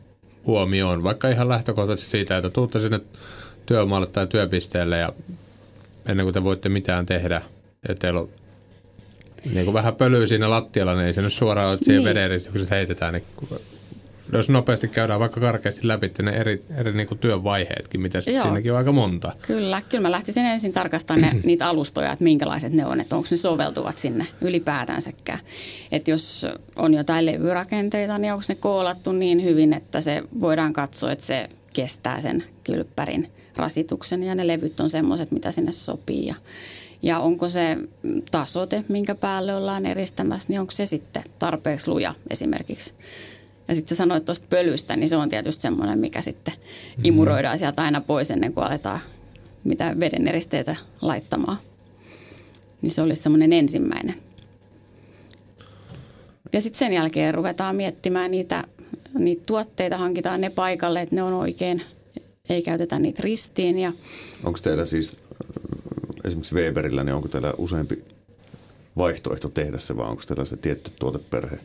huomioon, vaikka ihan lähtökohtaisesti siitä, että tuutte sinne työmaalle tai työpisteelle ja ennen kuin te voitte mitään tehdä, ja teillä on niin kuin vähän pölyä siinä lattialla, niin ei se nyt suoraan, että siihen niin. vederistyksessä heitetään, niin jos nopeasti käydään vaikka karkeasti läpi ne eri, eri niin kuin työvaiheetkin, mitä Joo. siinäkin on aika monta. Kyllä, kyllä mä lähtisin ensin tarkastamaan ne, niitä alustoja, että minkälaiset ne on, että onko ne soveltuvat sinne ylipäätänsäkään. Että jos on jotain levyrakenteita, niin onko ne koolattu niin hyvin, että se voidaan katsoa, että se kestää sen kylppärin rasituksen ja ne levyt on semmoiset, mitä sinne sopii ja ja onko se tasote, minkä päälle ollaan eristämässä, niin onko se sitten tarpeeksi luja esimerkiksi. Ja sitten sanoit tuosta pölystä, niin se on tietysti semmoinen, mikä sitten mm-hmm. imuroidaan sieltä aina pois ennen kuin aletaan mitä veden eristeitä laittamaan. Niin se olisi semmoinen ensimmäinen. Ja sitten sen jälkeen ruvetaan miettimään niitä, niitä tuotteita, hankitaan ne paikalle, että ne on oikein, ei käytetä niitä ristiin. Ja... Onko teillä siis esimerkiksi Weberillä, niin onko teillä useampi vaihtoehto tehdä se, vai onko teillä se tietty tuoteperhe?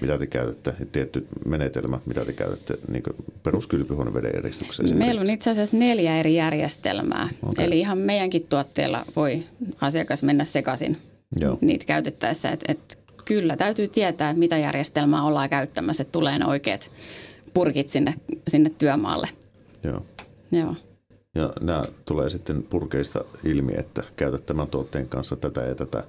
mitä te käytätte, ja tietty menetelmä, mitä te käytätte niin peruskylpyhuoneveden eristykseen? Meillä on itse asiassa neljä eri järjestelmää. Okay. Eli ihan meidänkin tuotteella voi asiakas mennä sekaisin Joo. niitä käytettäessä. Et, et kyllä täytyy tietää, mitä järjestelmää ollaan käyttämässä, että tulee ne oikeat purkit sinne, sinne työmaalle. Joo. Joo. Ja nämä tulee sitten purkeista ilmi, että käytät tämän tuotteen kanssa tätä ja tätä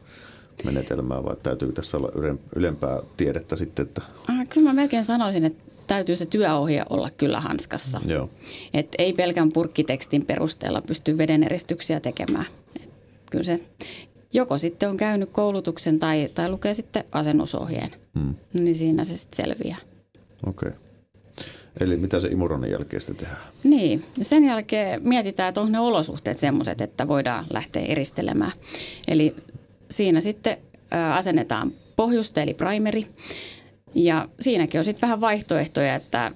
menetelmää vai täytyy tässä olla ylempää tiedettä sitten? Että... Ah, kyllä mä melkein sanoisin, että täytyy se työohje olla kyllä hanskassa. Joo. Et ei pelkän purkkitekstin perusteella pysty vedeneristyksiä tekemään. Et kyllä se joko sitten on käynyt koulutuksen tai, tai lukee sitten asennusohjeen, hmm. niin siinä se sitten selviää. Okei. Okay. Eli mitä se imuroinnin jälkeen sitten tehdään? Niin, ja sen jälkeen mietitään, että onko ne olosuhteet semmoiset, että voidaan lähteä eristelemään. Eli siinä sitten asennetaan pohjuste eli primeri. Ja siinäkin on sitten vähän vaihtoehtoja, että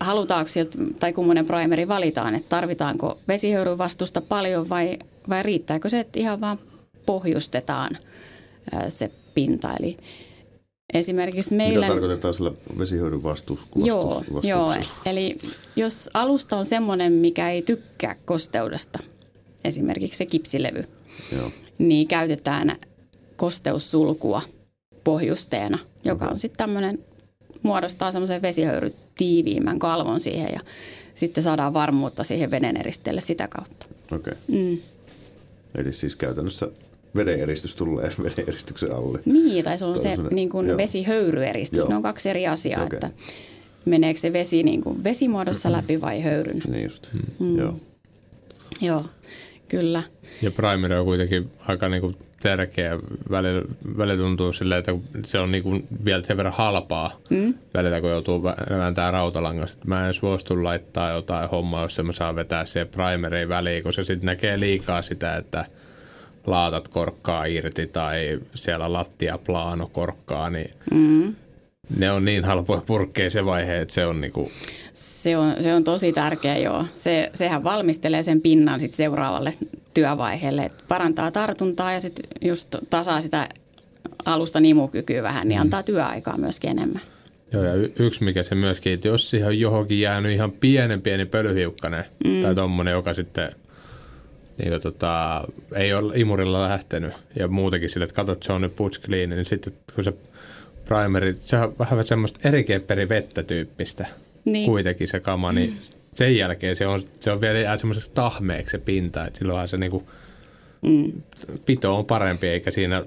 halutaanko sieltä, tai kummonen primeri valitaan, että tarvitaanko vesihöyryn vastusta paljon vai, vai riittääkö se, että ihan vaan pohjustetaan se pinta. Eli esimerkiksi meillä... Mitä tarkoitetaan sillä vesihyödyn vastuus, Joo, joo, eli jos alusta on semmoinen, mikä ei tykkää kosteudesta, esimerkiksi se kipsilevy, joo. niin käytetään kosteussulkua pohjusteena, joka on sitten tämmöinen, muodostaa semmoisen vesihöyry tiiviimmän kalvon siihen ja sitten saadaan varmuutta siihen vedeneristeelle sitä kautta. Okei. Okay. Mm. Eli siis käytännössä vedeneristys tulee <laughs> vedeneristyksen alle. Niin, tai se on se niin kuin joo. vesihöyryeristys. Joo. Ne on kaksi eri asiaa, Okei. että meneekö se vesi niin kuin vesimuodossa läpi vai höyryn. Niin just, mm. joo. Joo, kyllä. Ja primeri on kuitenkin aika niinku tärkeä. Välillä, välillä tuntuu silleen, että se on niinku vielä sen verran halpaa mm. välillä, kun joutuu vä- vääntämään rautalangasta. Että Mä en suostu laittaa jotain hommaa, jos mä saan vetää siihen primeriin väliin, kun se sitten näkee liikaa sitä, että laatat korkkaa irti tai siellä lattia plaano korkkaa, niin mm. ne on niin halpoja purkkeja se vaihe, että se on niinku, Se on, se on tosi tärkeä, joo. Se, sehän valmistelee sen pinnan sit seuraavalle työvaiheelle, että parantaa tartuntaa ja sitten just tasaa sitä alusta imukykyä vähän, niin antaa työaikaa myöskin enemmän. Joo, ja y- yksi mikä se myöskin, että jos siihen on johonkin jäänyt ihan pienen pieni pölyhiukkanen mm. tai tommonen, joka sitten niin tota, ei ole imurilla lähtenyt ja muutenkin sille, että katsot, se on nyt putch clean, niin sitten kun se primeri, se on vähän semmoista erikepperi vettä tyyppistä Niin. kuitenkin se kama, niin sen jälkeen se on, se on vielä jää semmoiseksi tahmeeksi se pinta, että silloinhan se niinku, Mm. pito on parempi, eikä siinä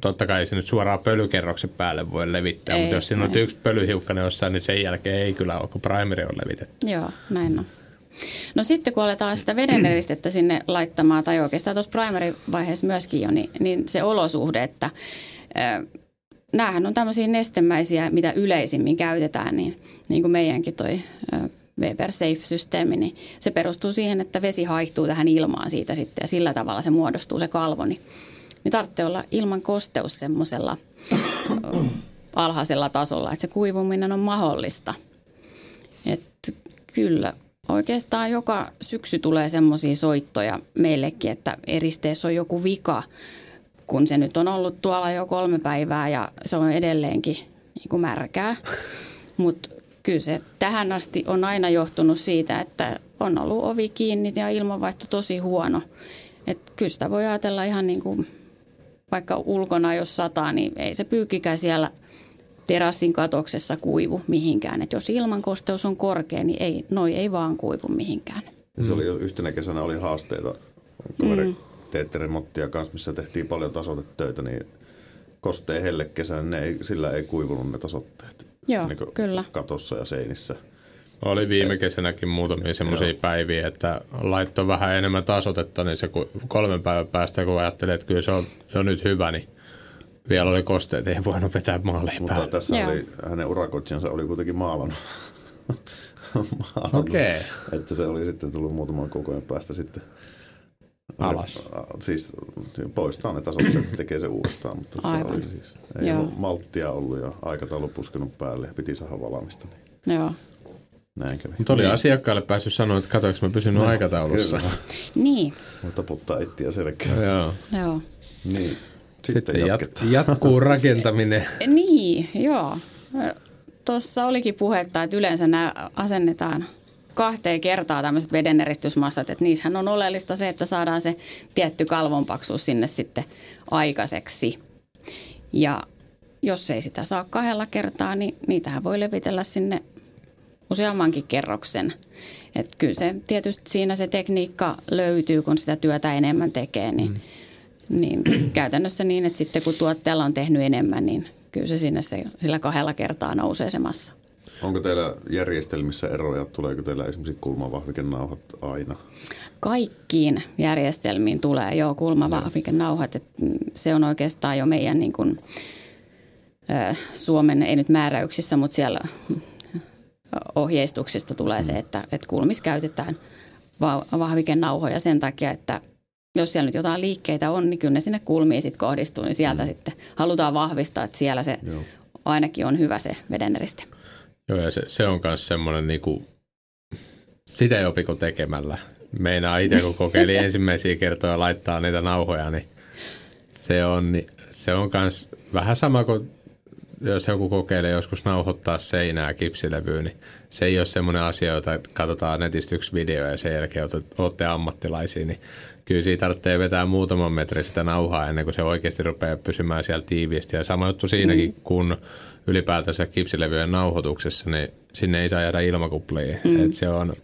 totta kai se nyt suoraan pölykerroksen päälle voi levittää, Ei, mutta jos siinä on yksi pölyhiukkanen jossain, niin sen jälkeen ei kyllä ole, kun primeri on levitetty. Joo, näin on. No sitten kun aletaan sitä vedeneristettä sinne laittamaan, tai oikeastaan tuossa primary-vaiheessa myöskin jo, niin, niin se olosuhde, että ö, näähän on tämmöisiä nestemäisiä, mitä yleisimmin käytetään, niin, niin kuin meidänkin toi ö, Weber Safe-systeemi, niin se perustuu siihen, että vesi haihtuu tähän ilmaan siitä sitten ja sillä tavalla se muodostuu se kalvo, niin, niin tarvitsee olla ilman kosteus semmoisella alhaisella tasolla, että se kuivuminen on mahdollista. Että kyllä, oikeastaan joka syksy tulee semmoisia soittoja meillekin, että eristeessä on joku vika, kun se nyt on ollut tuolla jo kolme päivää ja se on edelleenkin niin kuin märkää. <laughs> Mutta kyllä se tähän asti on aina johtunut siitä, että on ollut ovi kiinni ja ilmanvaihto tosi huono. Et kyllä sitä voi ajatella ihan niin kuin vaikka ulkona jos sataa, niin ei se pyykkikään siellä terassin katoksessa kuivu mihinkään. Et jos ilmankosteus on korkea, niin ei, noi ei vaan kuivu mihinkään. Se oli jo yhtenä kesänä oli haasteita. Kaveri mm. teetti remonttia kanssa, missä tehtiin paljon tasoitetöitä, niin kosteen helle kesänä, ne ei, sillä ei kuivunut ne tasotteet. Joo, Niin kyllä. Katossa ja seinissä. Oli viime kesänäkin muutamia semmoisia päiviä, että laittoi vähän enemmän tasotetta, niin se kolmen päivän päästä, kun ajattelee, että kyllä se on jo nyt hyvä, niin vielä oli kosteet, ei voinut vetää maaliin Mutta päälle. tässä Joo. oli, hänen urakoitsijansa oli kuitenkin maalannut. <laughs> maalannut Okei. Että se oli sitten tullut muutaman koko ajan päästä sitten Alas. Siis poistaa ne tasot ja tekee se uudestaan, mutta Aivan. oli siis, ei Joo. ollut malttia ollut ja aikataulu puskenut päälle ja piti saada valmista. Niin Joo. näin kävi. Mutta oli asiakkaalle päässyt sanoa, että katoinko mä pysynyt aikataulussa. Kyllä. Niin, Mutta taputtaa ittiä selkään. Joo. joo. Niin. Sitten, Sitten jat, jatketaan. jatkuu rakentaminen. <laughs> Niin, joo. Tuossa olikin puhetta, että yleensä nämä asennetaan kahteen kertaa tämmöiset vedeneristysmassat, että niissähän on oleellista se, että saadaan se tietty kalvonpaksuus sinne sitten aikaiseksi. Ja jos ei sitä saa kahdella kertaa, niin niitähän voi levitellä sinne useammankin kerroksen. Et kyllä se tietysti siinä se tekniikka löytyy, kun sitä työtä enemmän tekee, niin, mm. Niin <clears throat> käytännössä niin, että sitten kun tuotteella on tehnyt enemmän, niin kyllä se sinne se, sillä kahdella kertaa nousee se massa. Onko teillä järjestelmissä eroja? Tuleeko teillä esimerkiksi kulmavahvikenauhat aina? Kaikkiin järjestelmiin tulee jo kulmavahvikenauhat, että mm, se on oikeastaan jo meidän niin kuin, ö, Suomen, ei nyt määräyksissä, mutta siellä mm, ohjeistuksista tulee se, että, että kulmissa käytetään va- vahvikenauhoja sen takia, että jos siellä nyt jotain liikkeitä on, niin kyllä ne sinne kulmiin sitten kohdistuu, niin sieltä mm. sitten halutaan vahvistaa, että siellä se Joo. ainakin on hyvä se vedeneriste. Joo, ja se, se on myös semmoinen, niinku, sitä ei opiko tekemällä. Meinaa itse, kun kokeili <laughs> ensimmäisiä kertoja laittaa niitä nauhoja, niin se on, ni- se on myös vähän sama kuin jos joku kokeilee joskus nauhoittaa seinää kipsilevyyn, niin se ei ole semmoinen asia, jota katsotaan netistä yksi video ja sen jälkeen olette ammattilaisia, niin kyllä siitä tarvitsee vetää muutaman metrin sitä nauhaa ennen kuin se oikeasti rupeaa pysymään siellä tiiviisti. Ja sama juttu siinäkin, mm. kun ylipäätänsä kipsilevyjen nauhoituksessa, niin sinne ei saa jäädä ilmakuplia. Mm. Et se on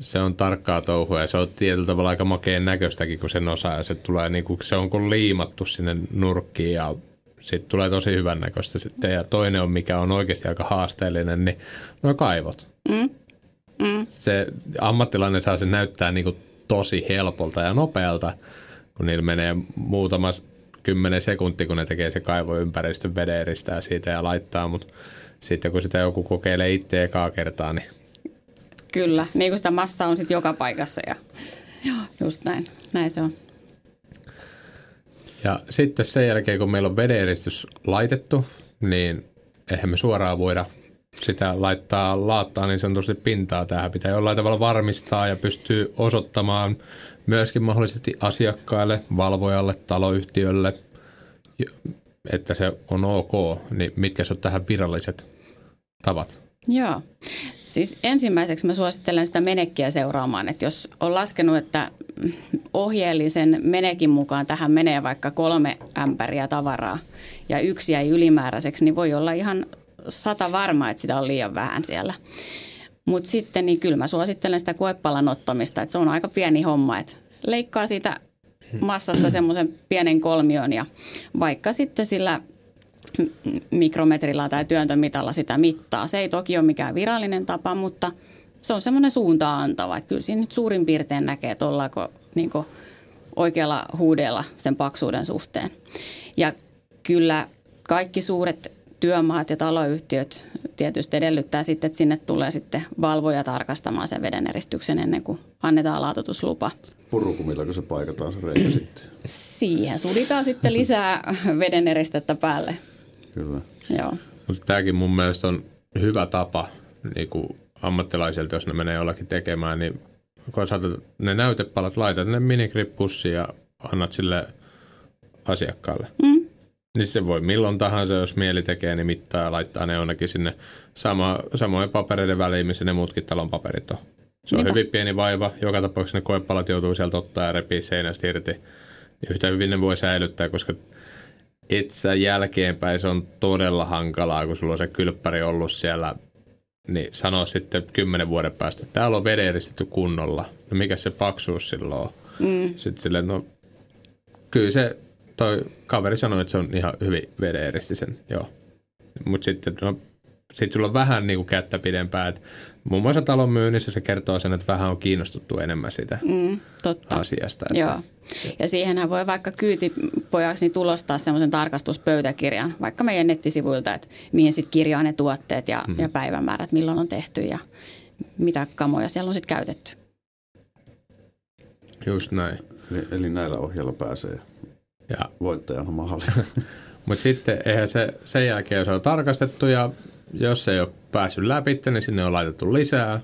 se on tarkkaa touhua ja se on tietyllä tavalla aika makeen näköistäkin, kun sen osaa ja se tulee niin kuin, se on kuin liimattu sinne nurkkiin ja sitten tulee tosi hyvän näköistä sitten. Ja toinen on, mikä on oikeasti aika haasteellinen, niin nuo kaivot. Mm. Mm. Se ammattilainen saa sen näyttää niin kuin tosi helpolta ja nopealta, kun niillä menee muutama kymmenen sekunti, kun ne tekee se kaivoympäristön veden eristää siitä ja laittaa, mutta sitten kun sitä joku kokeilee itse ekaa kertaa, niin Kyllä, niin kuin sitä massaa on sitten joka paikassa ja joo, just näin, näin se on. Ja sitten sen jälkeen, kun meillä on vedeeristys laitettu, niin eihän me suoraan voida sitä laittaa laattaa niin sanotusti pintaa. Tähän pitää jollain tavalla varmistaa ja pystyy osoittamaan myöskin mahdollisesti asiakkaille, valvojalle, taloyhtiölle, että se on ok. Niin mitkä on tähän viralliset tavat? Joo. Siis ensimmäiseksi mä suosittelen sitä menekkiä seuraamaan, että jos on laskenut, että ohjeellisen menekin mukaan tähän menee vaikka kolme ämpäriä tavaraa ja yksi jäi ylimääräiseksi, niin voi olla ihan sata varma, että sitä on liian vähän siellä. Mutta sitten niin kyllä mä suosittelen sitä koepalan ottamista, että se on aika pieni homma, että leikkaa siitä massasta semmoisen pienen kolmion ja vaikka sitten sillä mikrometrillä tai työntömitalla sitä mittaa. Se ei toki ole mikään virallinen tapa, mutta se on semmoinen suuntaa antava. Että kyllä siinä nyt suurin piirtein näkee, että ollaanko niin oikealla huudella sen paksuuden suhteen. Ja kyllä kaikki suuret työmaat ja taloyhtiöt tietysti edellyttää sitten, että sinne tulee sitten valvoja tarkastamaan sen vedeneristyksen ennen kuin annetaan laatotuslupa. Purukumilla, kun se paikataan se reikä sitten? Siihen suditaan sitten lisää <laughs> vedeneristettä päälle. Kyllä. Joo. Mutta tämäkin mun mielestä on hyvä tapa niin kuin ammattilaisilta, jos ne menee jollakin tekemään, niin kun saatat ne näytepalat, laitat ne minigrippussiin ja annat sille asiakkaalle. Mm. Niin se voi milloin tahansa, jos mieli tekee, niin mittaa ja laittaa ne jonnekin sinne sama, samoin papereiden väliin, missä ne muutkin talon paperit on. Se on Niinpä. hyvin pieni vaiva. Joka tapauksessa ne koepalat joutuu sieltä ottaa ja repii seinästä irti. Niin yhtä hyvin ne voi säilyttää, koska etsä jälkeenpäin se on todella hankalaa, kun sulla on se kylppäri ollut siellä, niin sanoa sitten kymmenen vuoden päästä, että täällä on vederistetty kunnolla. No mikä se paksuus silloin on? Mm. Sitten silleen, no kyllä se, toi kaveri sanoi, että se on ihan hyvin vedeeristisen, joo. Mutta sitten no, sitten sulla on vähän niin kuin kättä pidempään. Että muun muassa talon myynnissä se kertoo sen, että vähän on kiinnostuttu enemmän sitä mm, totta. asiasta. Että Joo. Ja siihenhän voi vaikka kyytipojaksi niin tulostaa semmoisen tarkastuspöytäkirjan, vaikka meidän nettisivuilta, että mihin sitten kirjaa ne tuotteet ja, mm. ja päivämäärät, milloin on tehty ja mitä kamoja siellä on sitten käytetty. Just näin. Eli, eli näillä ohjeilla pääsee ja. voittajan mahdollinen. <laughs> Mutta sitten eihän se sen jälkeen, se on tarkastettu ja jos ei ole päässyt läpi, niin sinne on laitettu lisää.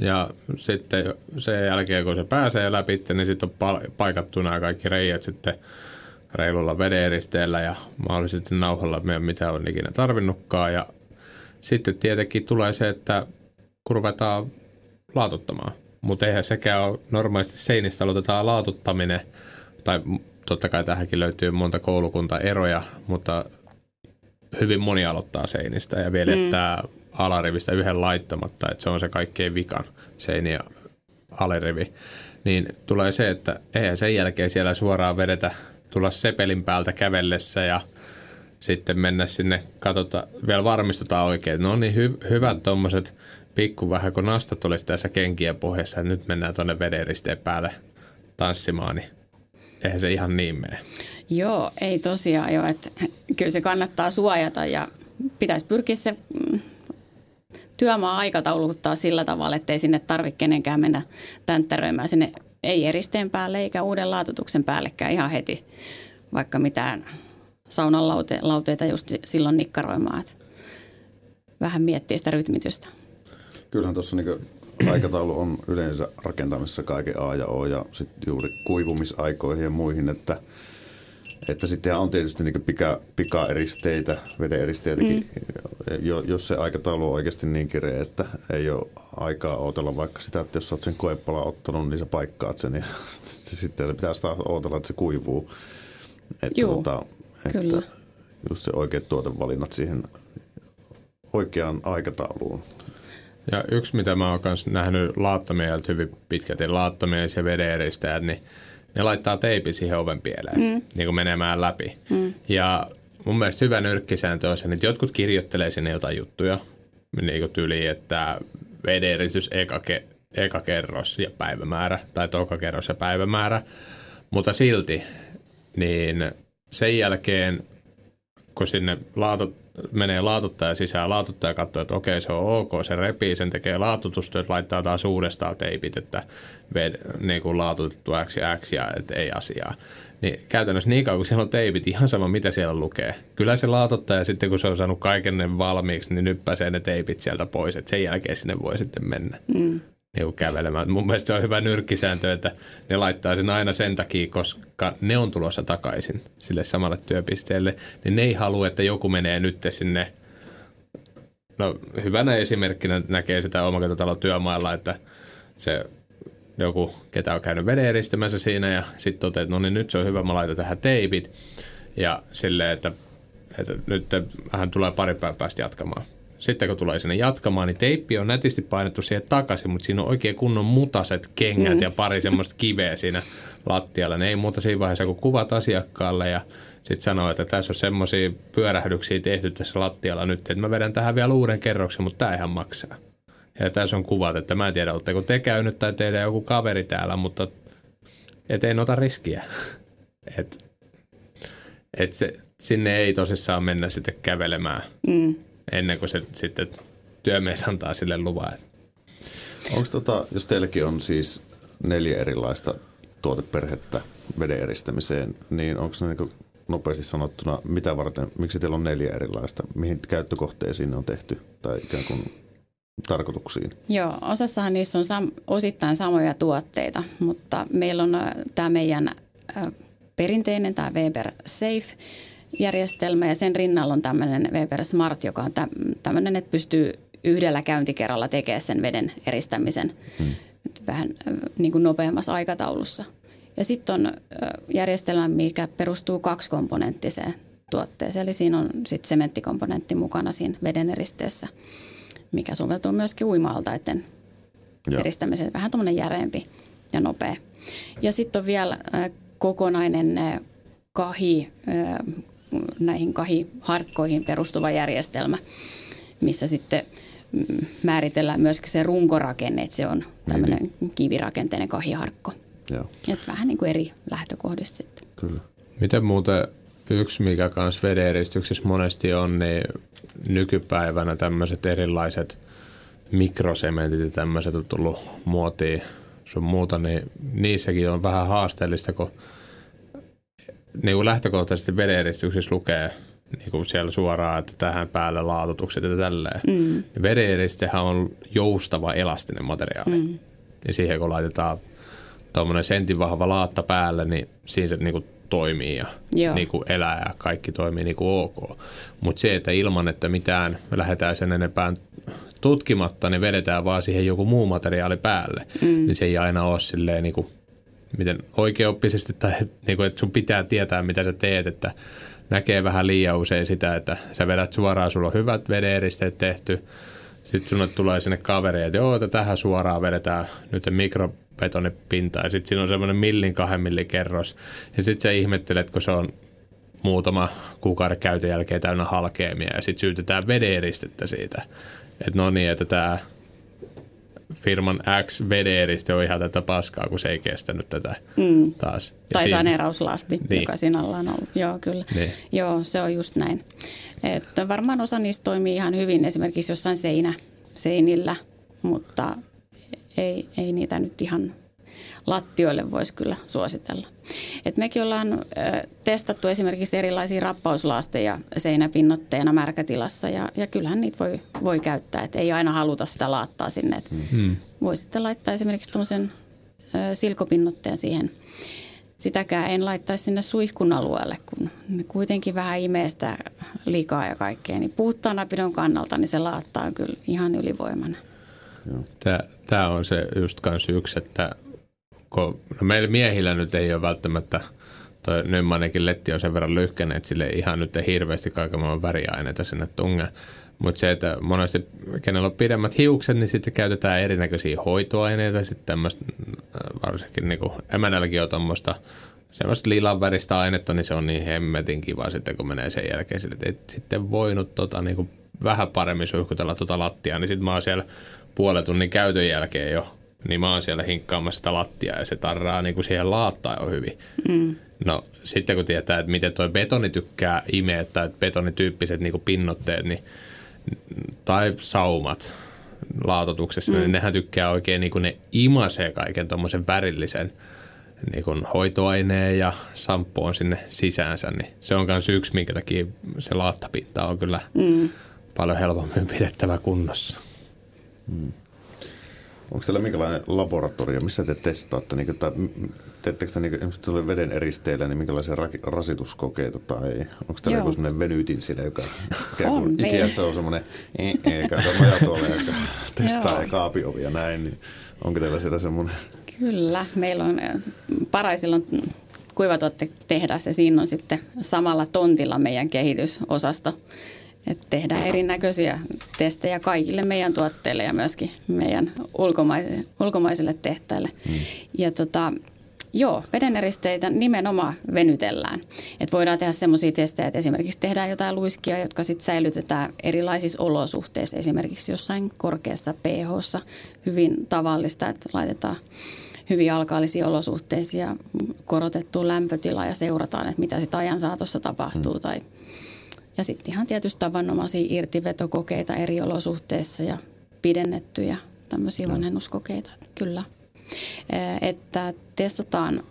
Ja sitten sen jälkeen, kun se pääsee läpi, niin sitten on paikattu nämä kaikki reijät sitten reilulla vedeneristeellä ja mahdollisesti nauhalla, mitä on ikinä tarvinnutkaan. Ja sitten tietenkin tulee se, että kun ruvetaan laatuttamaan. Mutta eihän sekään ole normaalisti seinistä aloitetaan laatuttaminen, tai totta kai tähänkin löytyy monta koulukuntaeroja, mutta hyvin moni aloittaa seinistä ja vielä mm. jättää alarivistä yhden laittamatta, että se on se kaikkein vikan seini ja alarivi. Niin tulee se, että eihän sen jälkeen siellä suoraan vedetä, tulla sepelin päältä kävellessä ja sitten mennä sinne, katsota, vielä varmistutaan oikein. No niin, hy- hyvät tuommoiset pikku vähän, kun nastat olisi tässä kenkien pohjassa ja nyt mennään tuonne vederisteen päälle tanssimaan, niin eihän se ihan niin mene. Joo, ei tosiaan jo. Että kyllä se kannattaa suojata ja pitäisi pyrkiä se mm, työmaa aikatauluttaa sillä tavalla, että ei sinne tarvitse kenenkään mennä tänttäröimään sinne ei eristeen päälle eikä uuden laatutuksen päällekään ihan heti, vaikka mitään saunan laute, lauteita just silloin nikkaroimaan. Että vähän miettiä sitä rytmitystä. Kyllähän tuossa niin aikataulu on yleensä rakentamisessa kaiken A ja O ja sitten juuri kuivumisaikoihin ja muihin, että – Että sitten on tietysti niin pika, pikaeristeitä, vedeneristeitäkin, mm. jo, jos se aikataulu on oikeasti niin kireä, että ei ole aikaa odotella vaikka sitä, että jos olet sen koepala ottanut, niin sä paikkaat sen ja <laughs> sitten se pitää taas odotella, että se kuivuu. Että, Joo, tota, että kyllä. just se oikeat tuotevalinnat siihen oikeaan aikatauluun. Ja yksi, mitä mä oon kanssa nähnyt laattamieheltä hyvin pitkälti, laattamiehet ja vedeneristäjät, niin ne laittaa teipi siihen oven pieleen, mm. niin kuin menemään läpi. Mm. Ja mun mielestä hyvä nyrkkisääntö on se, että jotkut kirjoittelee sinne jotain juttuja, niin kuin tyli, että vedeneristys eka, ke, eka kerros ja päivämäärä, tai toka kerros ja päivämäärä, mutta silti, niin sen jälkeen, kun sinne laatu, menee laatuttaja sisään, laatuttaja katsoo, että okei, se on ok, se repii, sen tekee laatutustyöt, laittaa taas uudestaan teipit, että niin kuin laatutettu X ja X ja että ei asiaa. Niin käytännössä niin kauan, kun siellä on teipit, ihan sama mitä siellä lukee. Kyllä se laatuttaja sitten, kun se on saanut kaiken ne valmiiksi, niin nyppäsee ne teipit sieltä pois, että sen jälkeen sinne voi sitten mennä. Mm niin kävelemään. Mun mielestä se on hyvä nyrkkisääntö, että ne laittaa sen aina sen takia, koska ne on tulossa takaisin sille samalle työpisteelle. Niin ne ei halua, että joku menee nyt sinne. No hyvänä esimerkkinä näkee sitä omakotitalon työmailla, että se joku, ketä on käynyt veden eristämässä siinä ja sitten toteaa, että no niin nyt se on hyvä, mä laitan tähän teipit. Ja silleen, että, että nyt hän tulee pari päivää päästä jatkamaan sitten kun tulee sinne jatkamaan, niin teippi on nätisti painettu siihen takaisin, mutta siinä on oikein kunnon mutaset kengät mm. ja pari semmoista kiveä siinä lattialla. Ne ei muuta siinä vaiheessa, kun kuvat asiakkaalle ja sitten sanoo, että tässä on semmoisia pyörähdyksiä tehty tässä lattialla nyt, että mä vedän tähän vielä uuden kerroksen, mutta tämä ihan maksaa. Ja tässä on kuvat, että mä en tiedä, oletteko te käynyt tai teidän joku kaveri täällä, mutta et en ota riskiä. <laughs> et, et se, sinne ei tosissaan mennä sitten kävelemään. Mm ennen kuin se sitten työmies antaa sille luvan. Onko tota, jos teilläkin on siis neljä erilaista tuoteperhettä veden eristämiseen, niin onko ne niin nopeasti sanottuna, mitä varten, miksi teillä on neljä erilaista, mihin käyttökohteisiin ne on tehty tai ikään kuin tarkoituksiin? Joo, osassahan niissä on sam- osittain samoja tuotteita, mutta meillä on äh, tämä meidän äh, perinteinen, tämä Weber Safe, järjestelmä ja sen rinnalla on tämmöinen Weber Smart, joka on tämmöinen, että pystyy yhdellä käyntikerralla tekemään sen veden eristämisen hmm. vähän niin kuin nopeammassa aikataulussa. Ja sitten on järjestelmä, mikä perustuu kaksikomponenttiseen tuotteeseen, eli siinä on sitten sementtikomponentti mukana siinä veden eristeessä, mikä soveltuu myöskin uima-altaiden eristämiseen. Vähän tuommoinen järeempi ja nopea. Ja sitten on vielä kokonainen kahi näihin kahiharkkoihin perustuva järjestelmä, missä sitten mm, määritellään myöskin se runkorakenne, että se on tämmöinen niin. kivirakenteinen kahiharkko. Joo. Et vähän niin kuin eri lähtökohdista sitten. Kyllä. Miten muuten yksi, mikä kanssa vedeneristyksissä monesti on, niin nykypäivänä tämmöiset erilaiset mikrosementit ja tämmöiset on tullut muotiin sun muuta, niin niissäkin on vähän haasteellista, kun niin kuin lähtökohtaisesti vedeneristyksissä lukee niin kuin siellä suoraan, että tähän päälle laatutukset ja tälleen. Mm. Vedeneristehän on joustava elastinen materiaali. Mm. Ja siihen kun laitetaan tuommoinen sentin vahva laatta päälle, niin siinä se niin kuin toimii ja niin kuin elää ja kaikki toimii niin kuin ok. Mutta se, että ilman, että mitään lähdetään sen enempää tutkimatta, niin vedetään vaan siihen joku muu materiaali päälle, mm. niin se ei aina ole silleen niin kuin miten oikeoppisesti tai niin kuin, että sun pitää tietää, mitä sä teet, että näkee vähän liian usein sitä, että sä vedät suoraan, sulla on hyvät vedeneristeet tehty, sitten sulle tulee sinne kaveri, että joo, että tähän suoraan vedetään nyt mikrobetonipinta ja sitten siinä on semmoinen millin kahden millin kerros. Ja sitten sä ihmettelet, kun se on muutama kuukauden käytön jälkeen täynnä halkeamia ja sitten syytetään vedeeristettä siitä. Että no niin, että tämä firman X vedeeriste on ihan tätä paskaa, kun se ei kestänyt tätä mm. taas. Ja tai siinä... saneerauslasti, niin. joka siinä alla on ollut. Joo, kyllä. Niin. Joo, se on just näin. Että varmaan osa niistä toimii ihan hyvin esimerkiksi jossain seinä, seinillä, mutta ei, ei niitä nyt ihan lattioille voisi kyllä suositella. Et mekin ollaan testattu esimerkiksi erilaisia rappauslaasteja seinäpinnotteena märkätilassa ja, ja kyllähän niitä voi, voi käyttää. Et ei aina haluta sitä laattaa sinne. Et mm. Voi sitten laittaa esimerkiksi tuommoisen silkopinnotteen siihen, sitäkään en laittaisi sinne suihkun alueelle, kun ne kuitenkin vähän imee sitä likaa ja kaikkea. Niin puhtaanapidon kannalta niin se laatta on kyllä ihan ylivoimainen. Tämä on se just kans yksi, että kun, no meillä miehillä nyt ei ole välttämättä, toi Nymannekin letti on sen verran lyhkäinen, että sille ihan nyt ei hirveästi kaiken maailman väriaineita sinne tunge. Mutta se, että monesti kenellä on pidemmät hiukset, niin sitten käytetään erinäköisiä hoitoaineita. Sitten tämmöistä, varsinkin niin kuin emänälläkin on tuommoista semmoista lilan väristä ainetta, niin se on niin hemmetin kiva sitten, kun menee sen jälkeen sille, että et sitten voinut tota, niin kuin vähän paremmin suihkutella tuota lattiaa, niin sitten mä oon siellä puolen tunnin käytön jälkeen jo, niin mä oon siellä hinkkaamassa sitä lattiaa ja se tarraa niin kuin siihen laattaa jo hyvin. Mm. No sitten kun tietää, että miten tuo betoni tykkää imeä tai betonityyppiset niin kuin pinnotteet, niin tai saumat laatotuksessa, niin mm. niin nehän tykkää oikein, niin kuin ne imasee kaiken tuommoisen värillisen niin kuin hoitoaineen ja sampoon sinne sisäänsä, niin se on myös yksi, minkä takia se laattapinta on kyllä mm. paljon helpommin pidettävä kunnossa. Mm. Onko teillä minkälainen laboratorio, missä te testaatte, niin tai teettekö te niin veden eristeillä, niin minkälaisia rasituskokeita, tai onko teillä joku sellainen venytin siellä, joka on, Ikeassa on semmoinen, majatuolle, joka testaa ja kaapiovia ja näin, niin onko teillä siellä semmoinen? Kyllä, meillä on Paraisilla on kuivatuottetehdas ja siinä on sitten samalla tontilla meidän kehitysosasto että tehdään erinäköisiä testejä kaikille meidän tuotteille ja myöskin meidän ulkomaisille, ulkomaisille tehtaille. Hmm. Ja tota, Joo, vedeneristeitä nimenomaan venytellään. Et voidaan tehdä semmoisia testejä, että esimerkiksi tehdään jotain luiskia, jotka sitten säilytetään erilaisissa olosuhteissa, esimerkiksi jossain korkeassa pH. Hyvin tavallista, että laitetaan hyvin alkaalisiin olosuhteisiin ja korotettu lämpötila ja seurataan, että mitä sitä ajan saatossa tapahtuu mm. tai – ja sitten ihan tietysti tavanomaisia irtivetokokeita eri olosuhteissa ja pidennettyjä tämmöisiä no. vanhennuskokeita, kyllä. Että testataan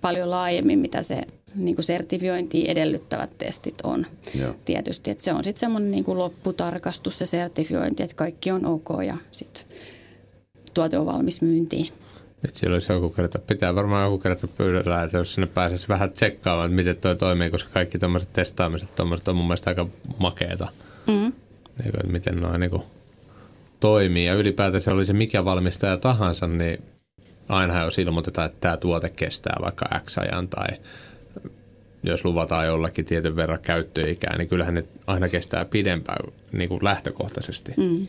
paljon laajemmin, mitä se niin kuin sertifiointia edellyttävät testit on Joo. tietysti. Että se on sitten semmoinen niin kuin lopputarkastus ja sertifiointi, että kaikki on ok ja sitten tuote on valmis myyntiin. Että siellä olisi joku kerta, pitää varmaan joku kerta pyydellä, että jos sinne pääsisi vähän tsekkaamaan, että miten toi toimii, koska kaikki tuommoiset testaamiset tuommoiset on mun mielestä aika makeeta. Mm. Niin että miten noin niin kuin, toimii. Ja ylipäätään se oli se mikä valmistaja tahansa, niin aina jos ilmoitetaan, että tämä tuote kestää vaikka X ajan tai jos luvataan jollakin tietyn verran käyttöikää, niin kyllähän ne aina kestää pidempään niin kuin lähtökohtaisesti. Mm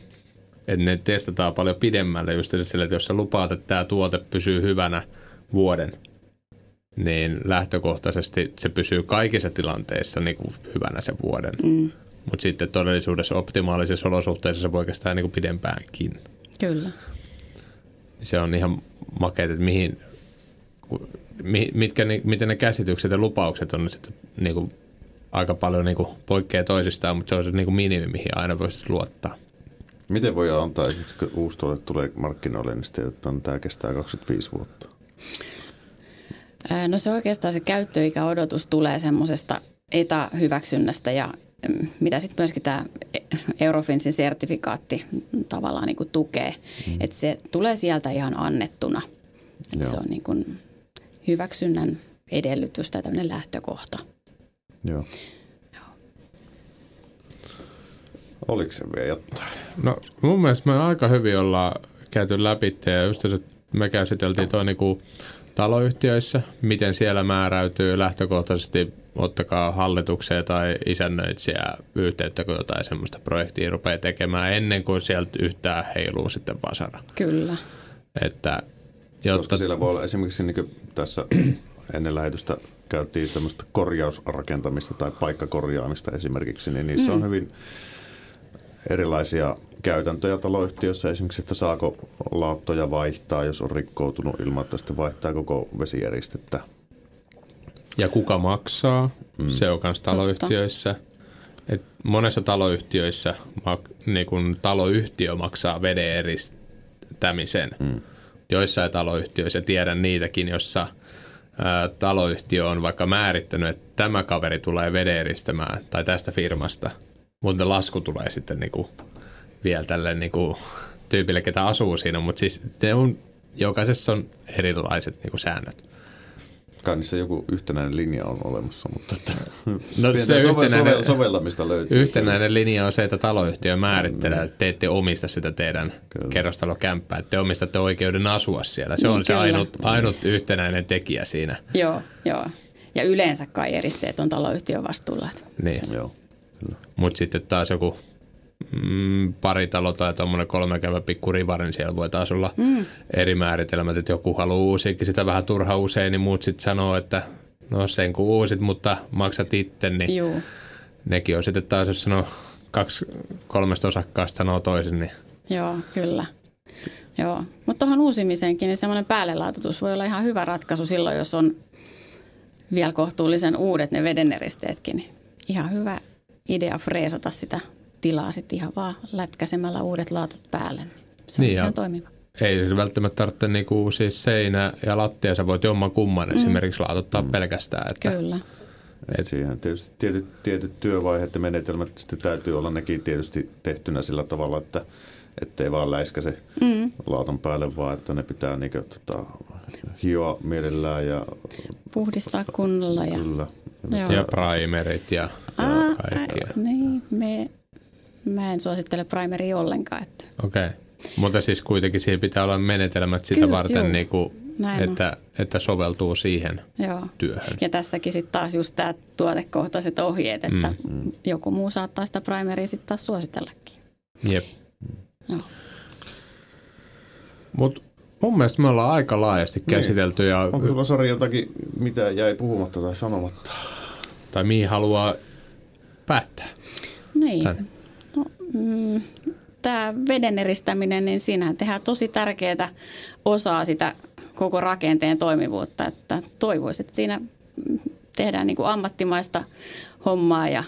että ne testataan paljon pidemmälle just sille, että jos sä lupaat, että tämä tuote pysyy hyvänä vuoden, niin lähtökohtaisesti se pysyy kaikissa tilanteissa niin kuin hyvänä sen vuoden. Mm. Mutta sitten todellisuudessa optimaalisissa olosuhteissa se voi kestää niin kuin pidempäänkin. Kyllä. Se on ihan makeet, että mihin, mitkä, miten ne käsitykset ja lupaukset on sitten niin kuin aika paljon niin kuin poikkeaa toisistaan, mutta se on se niin kuin minimi, mihin aina voisi luottaa. Miten voi antaa, kun uusi tuote tulee markkinoille, niin sitten, että tämä kestää 25 vuotta? No se oikeastaan se käyttöikäodotus tulee semmoisesta etähyväksynnästä ja mm, mitä sitten myöskin tämä Eurofinsin sertifikaatti tavallaan niin kuin tukee. Mm. Että se tulee sieltä ihan annettuna. Että se on niin kuin hyväksynnän edellytys tai tämmöinen lähtökohta. Joo. Oliko se vielä jotain? No mun mielestä me aika hyvin ollaan käyty läpi ja just se, me käsiteltiin toi niinku taloyhtiöissä, miten siellä määräytyy lähtökohtaisesti ottakaa hallitukseen tai isännöitsijä yhteyttä, kun jotain semmoista projektia rupeaa tekemään ennen kuin sieltä yhtään heiluu sitten vasara. Kyllä. Että, jotta... Koska siellä voi olla esimerkiksi niin tässä <clears throat> ennen lähetystä käytiin tämmöistä korjausrakentamista tai paikkakorjaamista esimerkiksi, niin niissä mm. on hyvin erilaisia käytäntöjä taloyhtiössä, esimerkiksi, että saako lauttoja vaihtaa, jos on rikkoutunut ilman, että sitten vaihtaa koko vesijäristettä. Ja kuka maksaa, mm. se on myös taloyhtiöissä. Et monessa taloyhtiöissä niin kun taloyhtiö maksaa veden eristämisen. Mm. Joissain taloyhtiöissä, tiedän niitäkin, jossa ää, taloyhtiö on vaikka määrittänyt, että tämä kaveri tulee veden eristämään tai tästä firmasta – mutta lasku tulee sitten niinku vielä tälle niinku tyypille, ketä asuu siinä, mutta siis ne on, jokaisessa on erilaiset niinku säännöt. kai niissä joku yhtenäinen linja on olemassa, mutta että No <laughs> se sove- yhtenäinen- sove- soveltamista löytyy. Yhtenäinen linja on se, että taloyhtiö määrittelee, että te ette omista sitä teidän Kyllä. kerrostalokämppää, että te omistatte oikeuden asua siellä. Se on se kyllä. ainut, ainut yhtenäinen tekijä siinä. Joo, joo. Ja yleensä kai eristeet on taloyhtiön vastuulla. että Niin. Joo. Mutta sitten taas joku mm, paritalo tai tuommoinen kolmekäyvä pikku rivari, niin siellä voi taas olla mm. eri määritelmät, että joku haluaa uusiakin sitä vähän turha usein, niin muut sitten sanoo, että no sen kun uusit, mutta maksat itse, niin Juu, nekin on sitten taas, jos sanoo kaksi kolmesta osakkaasta sanoo toisen, niin joo, kyllä. Joo, mutta tuohon uusimiseenkin niin semmoinen päällelaatutus voi olla ihan hyvä ratkaisu silloin, jos on vielä kohtuullisen uudet ne vedeneristeetkin. Niin ihan hyvä idea freesata sitä tilaa sitten ihan vaan lätkäsemällä uudet laatut päälle. Niin se on Niin ja- ihan toimiva. ei välttämättä tarvitse niinku uusia seinä ja lattia, sä voit jomman kumman mm. esimerkiksi laatuttaa mm. pelkästään. Että Kyllä. Et siihen tietysti tietyt, tietyt työvaiheet ja menetelmät sitten täytyy olla nekin tietysti tehtynä sillä tavalla, että ettei vaan läiskäse mm. laatan päälle, vaan että ne pitää niinku, tota, hioa mielellään ja Puhdistaa kunnolla ja... kyllä. Joo. Ja primerit ja, Aa, ja kaikkia. ä, niin, me, mä en suosittele primeria ollenkaan. Että. Okei. Okay. Mutta siis kuitenkin siinä pitää olla menetelmät sitä Kyllä, varten, juu. Näin on. että, että soveltuu siihen Joo. työhön. Ja tässäkin sitten taas just tämä tuotekohtaiset ohjeet, että mm. joku muu saattaa sitä primeria sitten taas suositellakin. Jep. Joo. Mutta mun mielestä me ollaan aika laajasti käsitelty ja, Onko sulla Sari jotakin, mitä jäi puhumatta tai sanomatta? tai mihin haluaa päättää. Niin. Tän. No, mm, tämä veden eristäminen, niin siinähän tehdään tosi tärkeää osaa sitä koko rakenteen toimivuutta. Että toivoisin, että siinä mm, tehdään niin kuin ammattimaista hommaa ja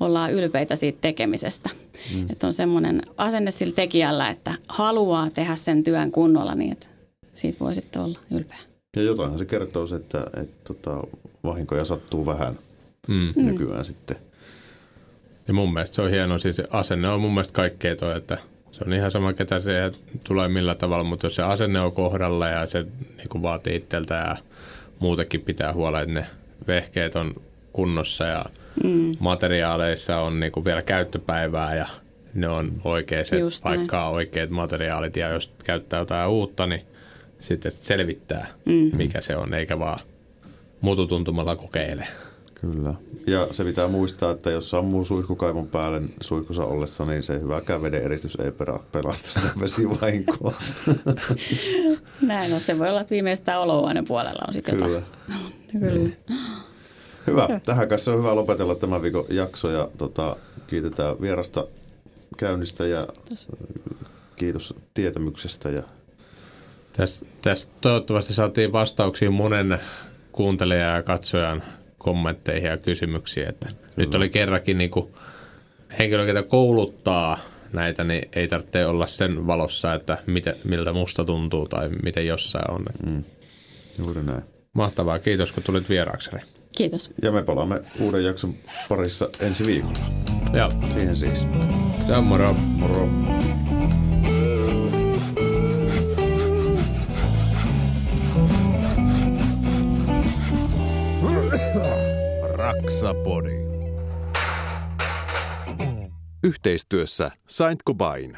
ollaan ylpeitä siitä tekemisestä. Mm. Että on semmoinen asenne sillä tekijällä, että haluaa tehdä sen työn kunnolla niin, että siitä voi sitten olla ylpeä. Ja jotainhan se kertoo se, että, että tota, vahinkoja sattuu vähän Mm. mm. nykyään sitten. Ja mun mielestä se on hieno, siis se asenne on mun mielestä kaikkea toi, että se on ihan sama, ketä se tulee millä tavalla, mutta jos se asenne on kohdalla ja se niin kuin vaatii itseltä ja muutenkin pitää huolen, että ne vehkeet on kunnossa ja mm. materiaaleissa on niin kuin vielä käyttöpäivää ja ne on näin. vaikka on oikeat materiaalit ja jos käyttää jotain uutta, niin sitten selvittää, mm. mikä se on, eikä vaan mututuntumalla kokeile. Kyllä. Ja se pitää muistaa, että jos sammuu suihkukaivon päälle suihkussa ollessa, niin se hyväkään veden eristys ei perä- pelasta sitä <laughs> vesivahinkoa. Näin on. Se voi olla, että viimeistään olohuoneen puolella on sitten Kyllä. jotain. Kyllä. <laughs> Hyvä. Tähän kanssa on hyvä lopetella tämän viikon jakso ja tota, kiitetään vierasta käynnistä ja kiitos tietämyksestä. Ja Tästä, tästä toivottavasti saatiin vastauksia monen kuuntelijan ja katsojan kommentteihin ja kysymyksiin. Että nyt oli kerrankin niin kuin henkilö, ketä kouluttaa näitä, niin ei tarvitse olla sen valossa, että mitä, miltä musta tuntuu tai miten jossain on. Mm. juuri näin. Mahtavaa, kiitos kun tulit vieraakseni. Kiitos. Ja me palaamme uuden jakson parissa ensi viikolla. Joo, Siihen siis. se on moro. Moro. Raksapodi. Yhteistyössä Saint Gobain.